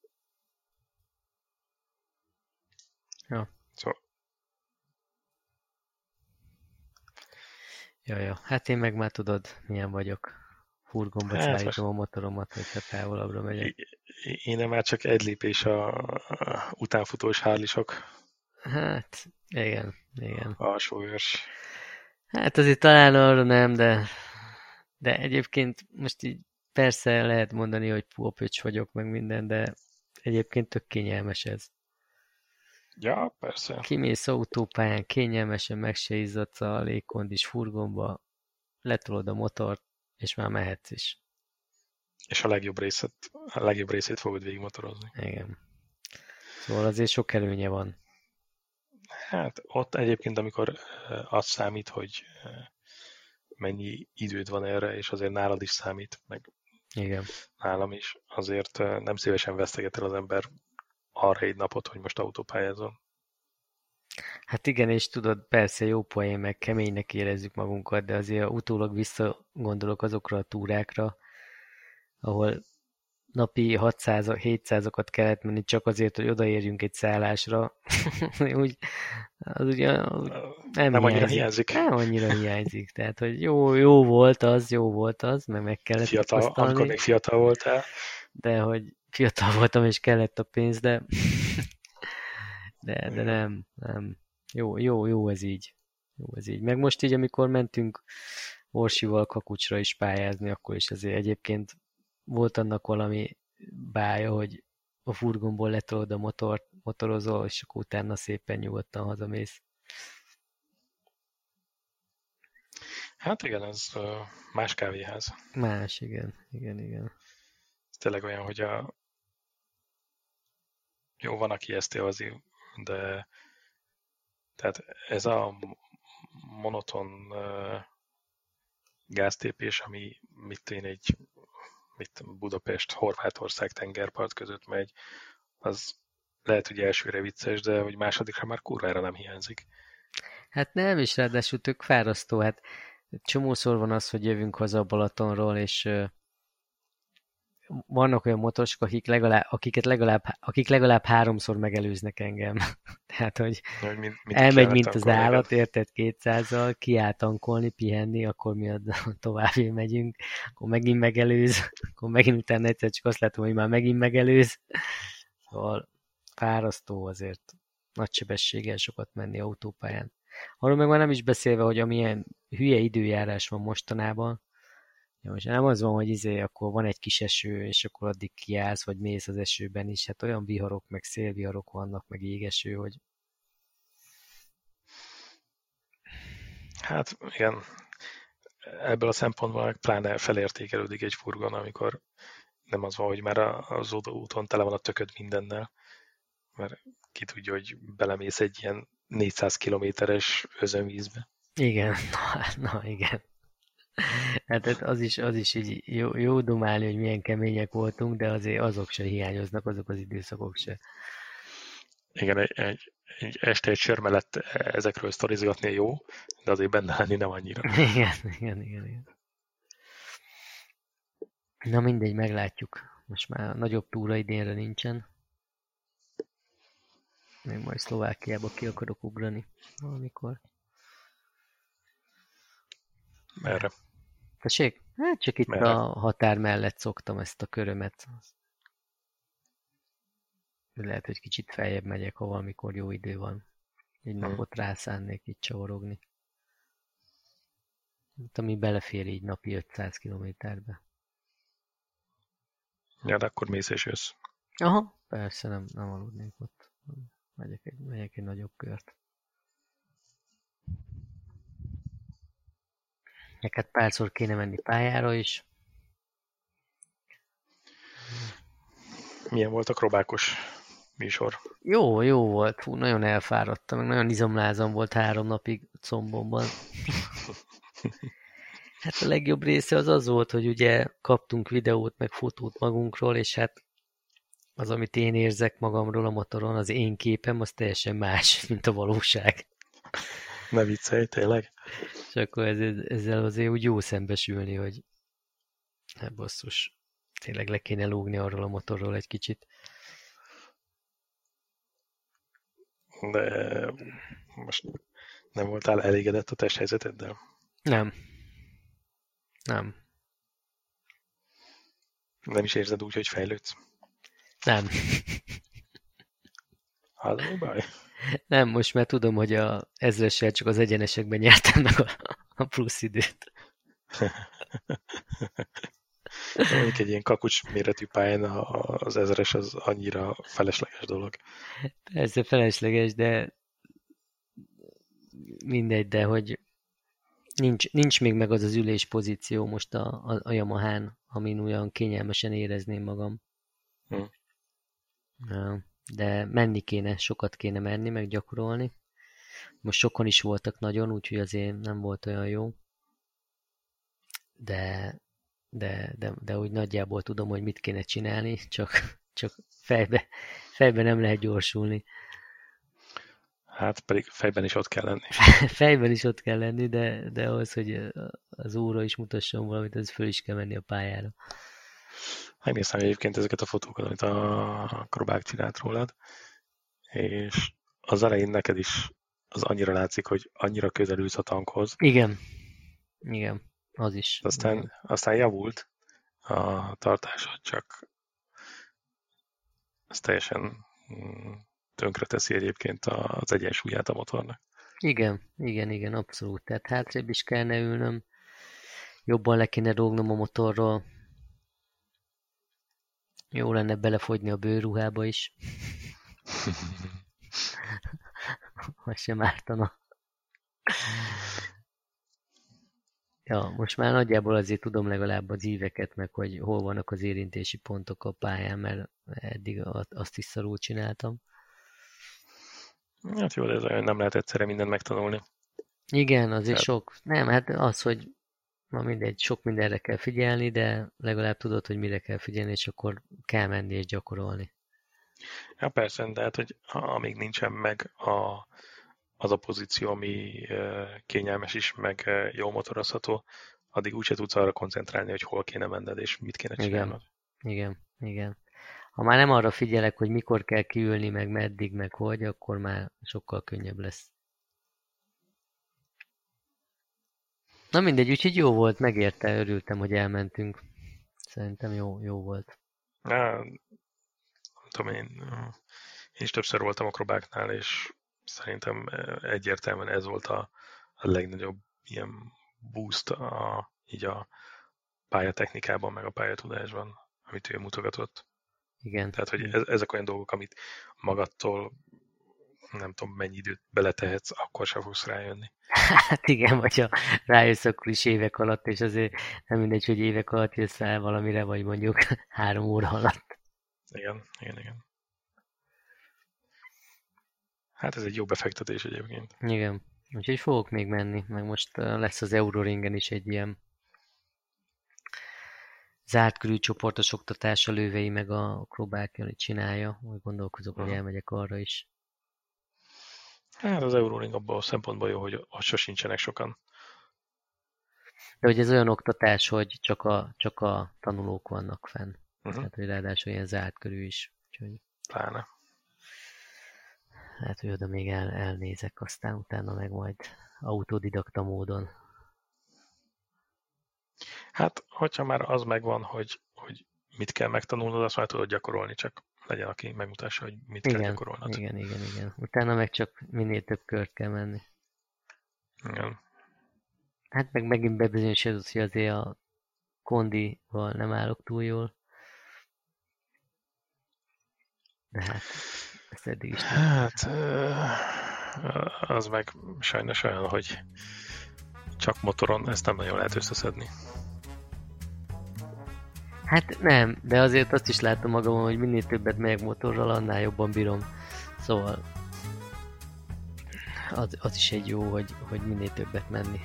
Speaker 2: Ja. Szóval. Ja, ja. Hát én meg már tudod, milyen vagyok. furgonba hát szállítom most... a motoromat, hogyha távolabbra megyek.
Speaker 1: Én már csak egy lépés a, utánfutós hárlisok.
Speaker 2: Hát, igen, igen.
Speaker 1: Alsóőrs.
Speaker 2: Hát azért talán arra nem, de, de egyébként most így persze lehet mondani, hogy púpöcs vagyok, meg minden, de egyébként tök kényelmes ez.
Speaker 1: Ja, persze.
Speaker 2: Kimész autópályán, kényelmesen meg se izzadsz a légkondis furgonba, letolod a motort, és már mehetsz is.
Speaker 1: És a legjobb részét, a legjobb részét fogod végigmotorozni.
Speaker 2: Igen. Szóval azért sok előnye van.
Speaker 1: Hát ott egyébként, amikor az számít, hogy mennyi időd van erre, és azért nálad is számít, meg
Speaker 2: Igen.
Speaker 1: nálam is, azért nem szívesen veszteget el az ember arra egy napot, hogy most autópályázom.
Speaker 2: Hát igen, és tudod, persze jó poén, meg keménynek érezzük magunkat, de azért utólag visszagondolok azokra a túrákra, ahol napi 600-700-okat kellett menni csak azért, hogy odaérjünk egy szállásra. <laughs> úgy, az ugye
Speaker 1: nem, nem annyira hiányzik.
Speaker 2: Nem annyira hiányzik. Tehát, hogy jó, jó volt az, jó volt az, meg meg kellett
Speaker 1: fiatal, Amikor még fiatal voltál.
Speaker 2: De hogy fiatal voltam, és kellett a pénz, de <laughs> de, de nem, nem. Jó, jó, jó ez így. Jó ez így. Meg most így, amikor mentünk Orsival kakucsra is pályázni, akkor is azért egyébként volt annak valami bája, hogy a furgonból letolod a motort, motorozol, és akkor utána szépen nyugodtan hazamész.
Speaker 1: Hát igen, ez más kávéház.
Speaker 2: Más, igen, igen, igen.
Speaker 1: Ez tényleg olyan, hogy a jó, van, aki ezt élvezi, de tehát ez a monoton uh, gáztépés, ami mit én egy mit Budapest, Horvátország tengerpart között megy, az lehet, hogy elsőre vicces, de hogy másodikra már kurvára nem hiányzik.
Speaker 2: Hát nem, is ráadásul tök fárasztó. Hát csomószor van az, hogy jövünk haza a Balatonról, és vannak olyan motosok, akik legalább, akiket legalább, akik legalább háromszor megelőznek engem. <laughs> Tehát, hogy
Speaker 1: hogy mint, mint
Speaker 2: elmegy, mint az állat, érted, kétszázal, kiáll tankolni, pihenni, akkor mi <laughs> tovább megyünk, akkor megint megelőz, <laughs> akkor megint utána egyszer csak azt látom, hogy már megint megelőz. Szóval fárasztó azért nagy sebességgel sokat menni autópályán. Arról meg már nem is beszélve, hogy amilyen hülye időjárás van mostanában, Ja, most nem az van, hogy izé, akkor van egy kis eső, és akkor addig kiállsz, vagy mész az esőben is. Hát olyan viharok, meg szélviharok vannak, meg égeső, hogy...
Speaker 1: Hát igen, ebből a szempontból pláne felértékelődik egy furgon, amikor nem az van, hogy már az úton tele van a tököd mindennel, mert ki tudja, hogy belemész egy ilyen 400 kilométeres özönvízbe.
Speaker 2: Igen, <laughs> na, na igen. Hát az is, az is így jó, jó dumálni, hogy milyen kemények voltunk, de azért azok se hiányoznak, azok az időszakok se.
Speaker 1: Igen, egy, egy, egy este egy sör mellett ezekről sztorizgatni jó, de azért benne lenni nem annyira. <laughs>
Speaker 2: Igen, igen, igen, igen. Na mindegy, meglátjuk. Most már nagyobb túra idénre nincsen. Még majd Szlovákiába ki akarok ugrani valamikor.
Speaker 1: Merre?
Speaker 2: Tessék? Hát csak itt Merre? a határ mellett szoktam ezt a körömet. Lehet, hogy kicsit feljebb megyek, ha valamikor jó idő van. Egy hmm. napot rászánnék itt csavarogni. Itt, ami belefér így napi 500 kilométerbe.
Speaker 1: Ja, de akkor mész és jössz.
Speaker 2: Aha, persze, nem, nem aludnék ott. Megyek egy, megyek egy nagyobb kört. Neked párszor kéne menni pályára is.
Speaker 1: Milyen volt a krobákos műsor?
Speaker 2: Jó, jó volt. Hú, nagyon elfáradtam, meg nagyon izomlázam volt három napig combomban. <laughs> hát a legjobb része az az volt, hogy ugye kaptunk videót, meg fotót magunkról, és hát az, amit én érzek magamról a motoron, az én képem, az teljesen más, mint a valóság.
Speaker 1: Ne viccelj, tényleg?
Speaker 2: És akkor ez, ezzel azért úgy jó szembesülni, hogy hát basszus, tényleg le kéne lógni arról a motorról egy kicsit.
Speaker 1: De most nem voltál elégedett a testhelyzeteddel?
Speaker 2: Nem. Nem.
Speaker 1: Nem is érzed úgy, hogy fejlődsz?
Speaker 2: Nem.
Speaker 1: Hát, mi baj?
Speaker 2: Nem, most már tudom, hogy a ezressel csak az egyenesekben nyertem meg a, a plusz időt. <laughs>
Speaker 1: Mondjuk egy ilyen kakucs méretű pályán az ezeres az annyira felesleges dolog.
Speaker 2: Persze felesleges, de mindegy, de hogy nincs, nincs még meg az az ülés pozíció most a, a, a Yamahán, amin olyan kényelmesen érezném magam. Hm. De menni kéne, sokat kéne menni, meg gyakorolni. Most sokan is voltak nagyon, úgyhogy azért nem volt olyan jó. De, de, de, de úgy nagyjából tudom, hogy mit kéne csinálni, <laughs> csak, csak fejbe, fejbe nem lehet gyorsulni.
Speaker 1: Hát pedig fejben is ott kell lenni. <laughs>
Speaker 2: fejben is ott kell lenni, de, de ahhoz, hogy az óra is mutasson valamit, az föl is kell menni a pályára.
Speaker 1: Megnéztem egyébként ezeket a fotókat, amit a Krobák csinált rólad, és az elején neked is az annyira látszik, hogy annyira közelülsz a tankhoz.
Speaker 2: Igen. Igen, az is.
Speaker 1: Aztán,
Speaker 2: Igen.
Speaker 1: aztán javult a tartásod, csak ez teljesen mm, tönkre teszi egyébként az egyensúlyát a motornak.
Speaker 2: Igen, igen, igen, abszolút. Tehát hátrébb is kellene ülnöm, jobban le kéne rógnom a motorról. Jó lenne belefogyni a bőruhába is. <laughs> Az sem ártana. Ja, most már nagyjából azért tudom legalább az íveket, meg hogy hol vannak az érintési pontok a pályán, mert eddig azt is szarul csináltam.
Speaker 1: Hát jó, de ez nem lehet egyszerre mindent megtanulni.
Speaker 2: Igen, azért Tehát... sok. Nem, hát az, hogy ma mindegy, sok mindenre kell figyelni, de legalább tudod, hogy mire kell figyelni, és akkor kell menni és gyakorolni.
Speaker 1: Ja, persze, de hát, hogy amíg nincsen meg a, az a pozíció, ami kényelmes is, meg jó motorozható, addig úgyse tudsz arra koncentrálni, hogy hol kéne menned, és mit kéne csinálnod.
Speaker 2: Igen, igen, igen ha már nem arra figyelek, hogy mikor kell kiülni, meg meddig, meg hogy, akkor már sokkal könnyebb lesz. Na mindegy, úgyhogy jó volt, megérte, örültem, hogy elmentünk. Szerintem jó, jó volt.
Speaker 1: Na, nem tudom én, én is többször voltam akrobáknál, és szerintem egyértelműen ez volt a, a legnagyobb ilyen boost a, így a pályatechnikában, meg a pályatudásban, amit ő mutogatott.
Speaker 2: Igen.
Speaker 1: Tehát, hogy ez, ezek olyan dolgok, amit magadtól nem tudom, mennyi időt beletehetsz, akkor sem fogsz rájönni.
Speaker 2: Hát igen, vagy ha rájössz, akkor is évek alatt, és azért nem mindegy, hogy évek alatt jössz el valamire, vagy mondjuk <laughs> három óra alatt.
Speaker 1: Igen, igen, igen. Hát ez egy jó befektetés egyébként.
Speaker 2: Igen. Úgyhogy fogok még menni, meg most lesz az Euroringen is egy ilyen zárt körű csoportos oktatás a lővei meg a Krobák hogy csinálja, úgy gondolkozok, hogy elmegyek arra is.
Speaker 1: Hát az Euroring abban a szempontból jó, hogy ott sincsenek sokan.
Speaker 2: De hogy ez olyan oktatás, hogy csak a, csak a tanulók vannak fenn. Uh-huh. Tehát, hogy ráadásul ilyen zárt körű is. Úgyhogy...
Speaker 1: Pláne.
Speaker 2: Hát, hogy oda még el, elnézek, aztán utána meg majd autodidakta módon
Speaker 1: Hát, hogyha már az megvan, hogy, hogy mit kell megtanulnod, azt már tudod gyakorolni, csak legyen, aki megmutassa, hogy mit
Speaker 2: igen,
Speaker 1: kell gyakorolnod.
Speaker 2: Igen, igen, igen. Utána meg csak minél több kört kell menni.
Speaker 1: Igen.
Speaker 2: Hát meg megint bebizonyosodott, hogy azért a kondival nem állok túl jól. De hát, ezt eddig is
Speaker 1: nem. Hát, az meg sajnos olyan, hogy csak motoron ezt nem nagyon lehet összeszedni.
Speaker 2: Hát nem, de azért azt is látom magam, hogy minél többet megyek motorral, annál jobban bírom. Szóval az, az is egy jó, hogy, hogy minél többet menni.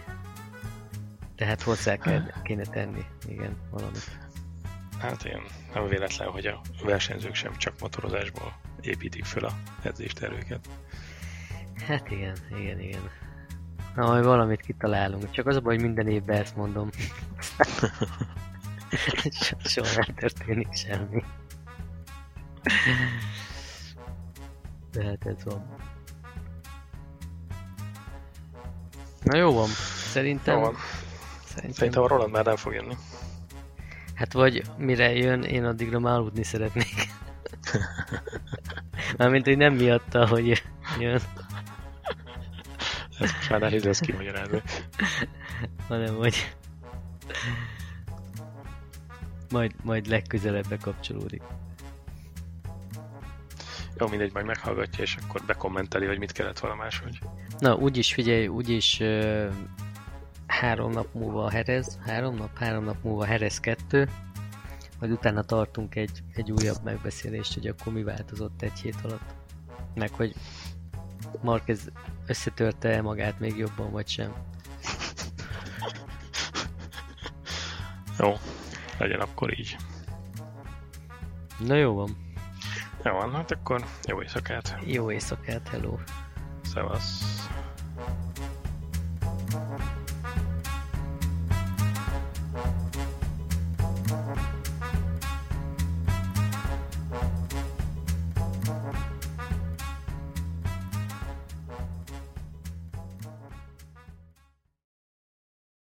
Speaker 2: Tehát hozzá kell, kéne tenni, igen, valamit.
Speaker 1: Hát igen, nem véletlen, hogy a versenyzők sem csak motorozásból építik fel a edzésterőket.
Speaker 2: Hát igen, igen, igen. Na, majd valamit kitalálunk. Csak az a baj, hogy minden évben ezt mondom. <laughs> <laughs> Soha nem történik semmi. De hát ez van. Na jó van. Szerintem... Jó van.
Speaker 1: Szerintem, Szerintem a Roland már nem fog jönni.
Speaker 2: Hát vagy mire jön, én addigra már aludni szeretnék. <laughs> Mármint, hogy nem miatta, hogy jön.
Speaker 1: Ez most már nehéz lesz kimagyarázni.
Speaker 2: hanem hogy majd, majd legközelebb bekapcsolódik.
Speaker 1: Jó, mindegy, majd meghallgatja, és akkor bekommenteli, hogy mit kellett volna máshogy.
Speaker 2: Na, úgyis figyelj, úgyis uh, három nap múlva a Herez, három nap, három nap múlva Herez 2, majd utána tartunk egy, egy újabb megbeszélést, hogy akkor mi változott egy hét alatt. Meg hogy Marquez összetörte -e magát még jobban, vagy sem.
Speaker 1: Jó, legyen akkor így.
Speaker 2: Na jó van.
Speaker 1: Jó van, hát akkor jó éjszakát.
Speaker 2: Jó éjszakát, hello.
Speaker 1: Szevasz.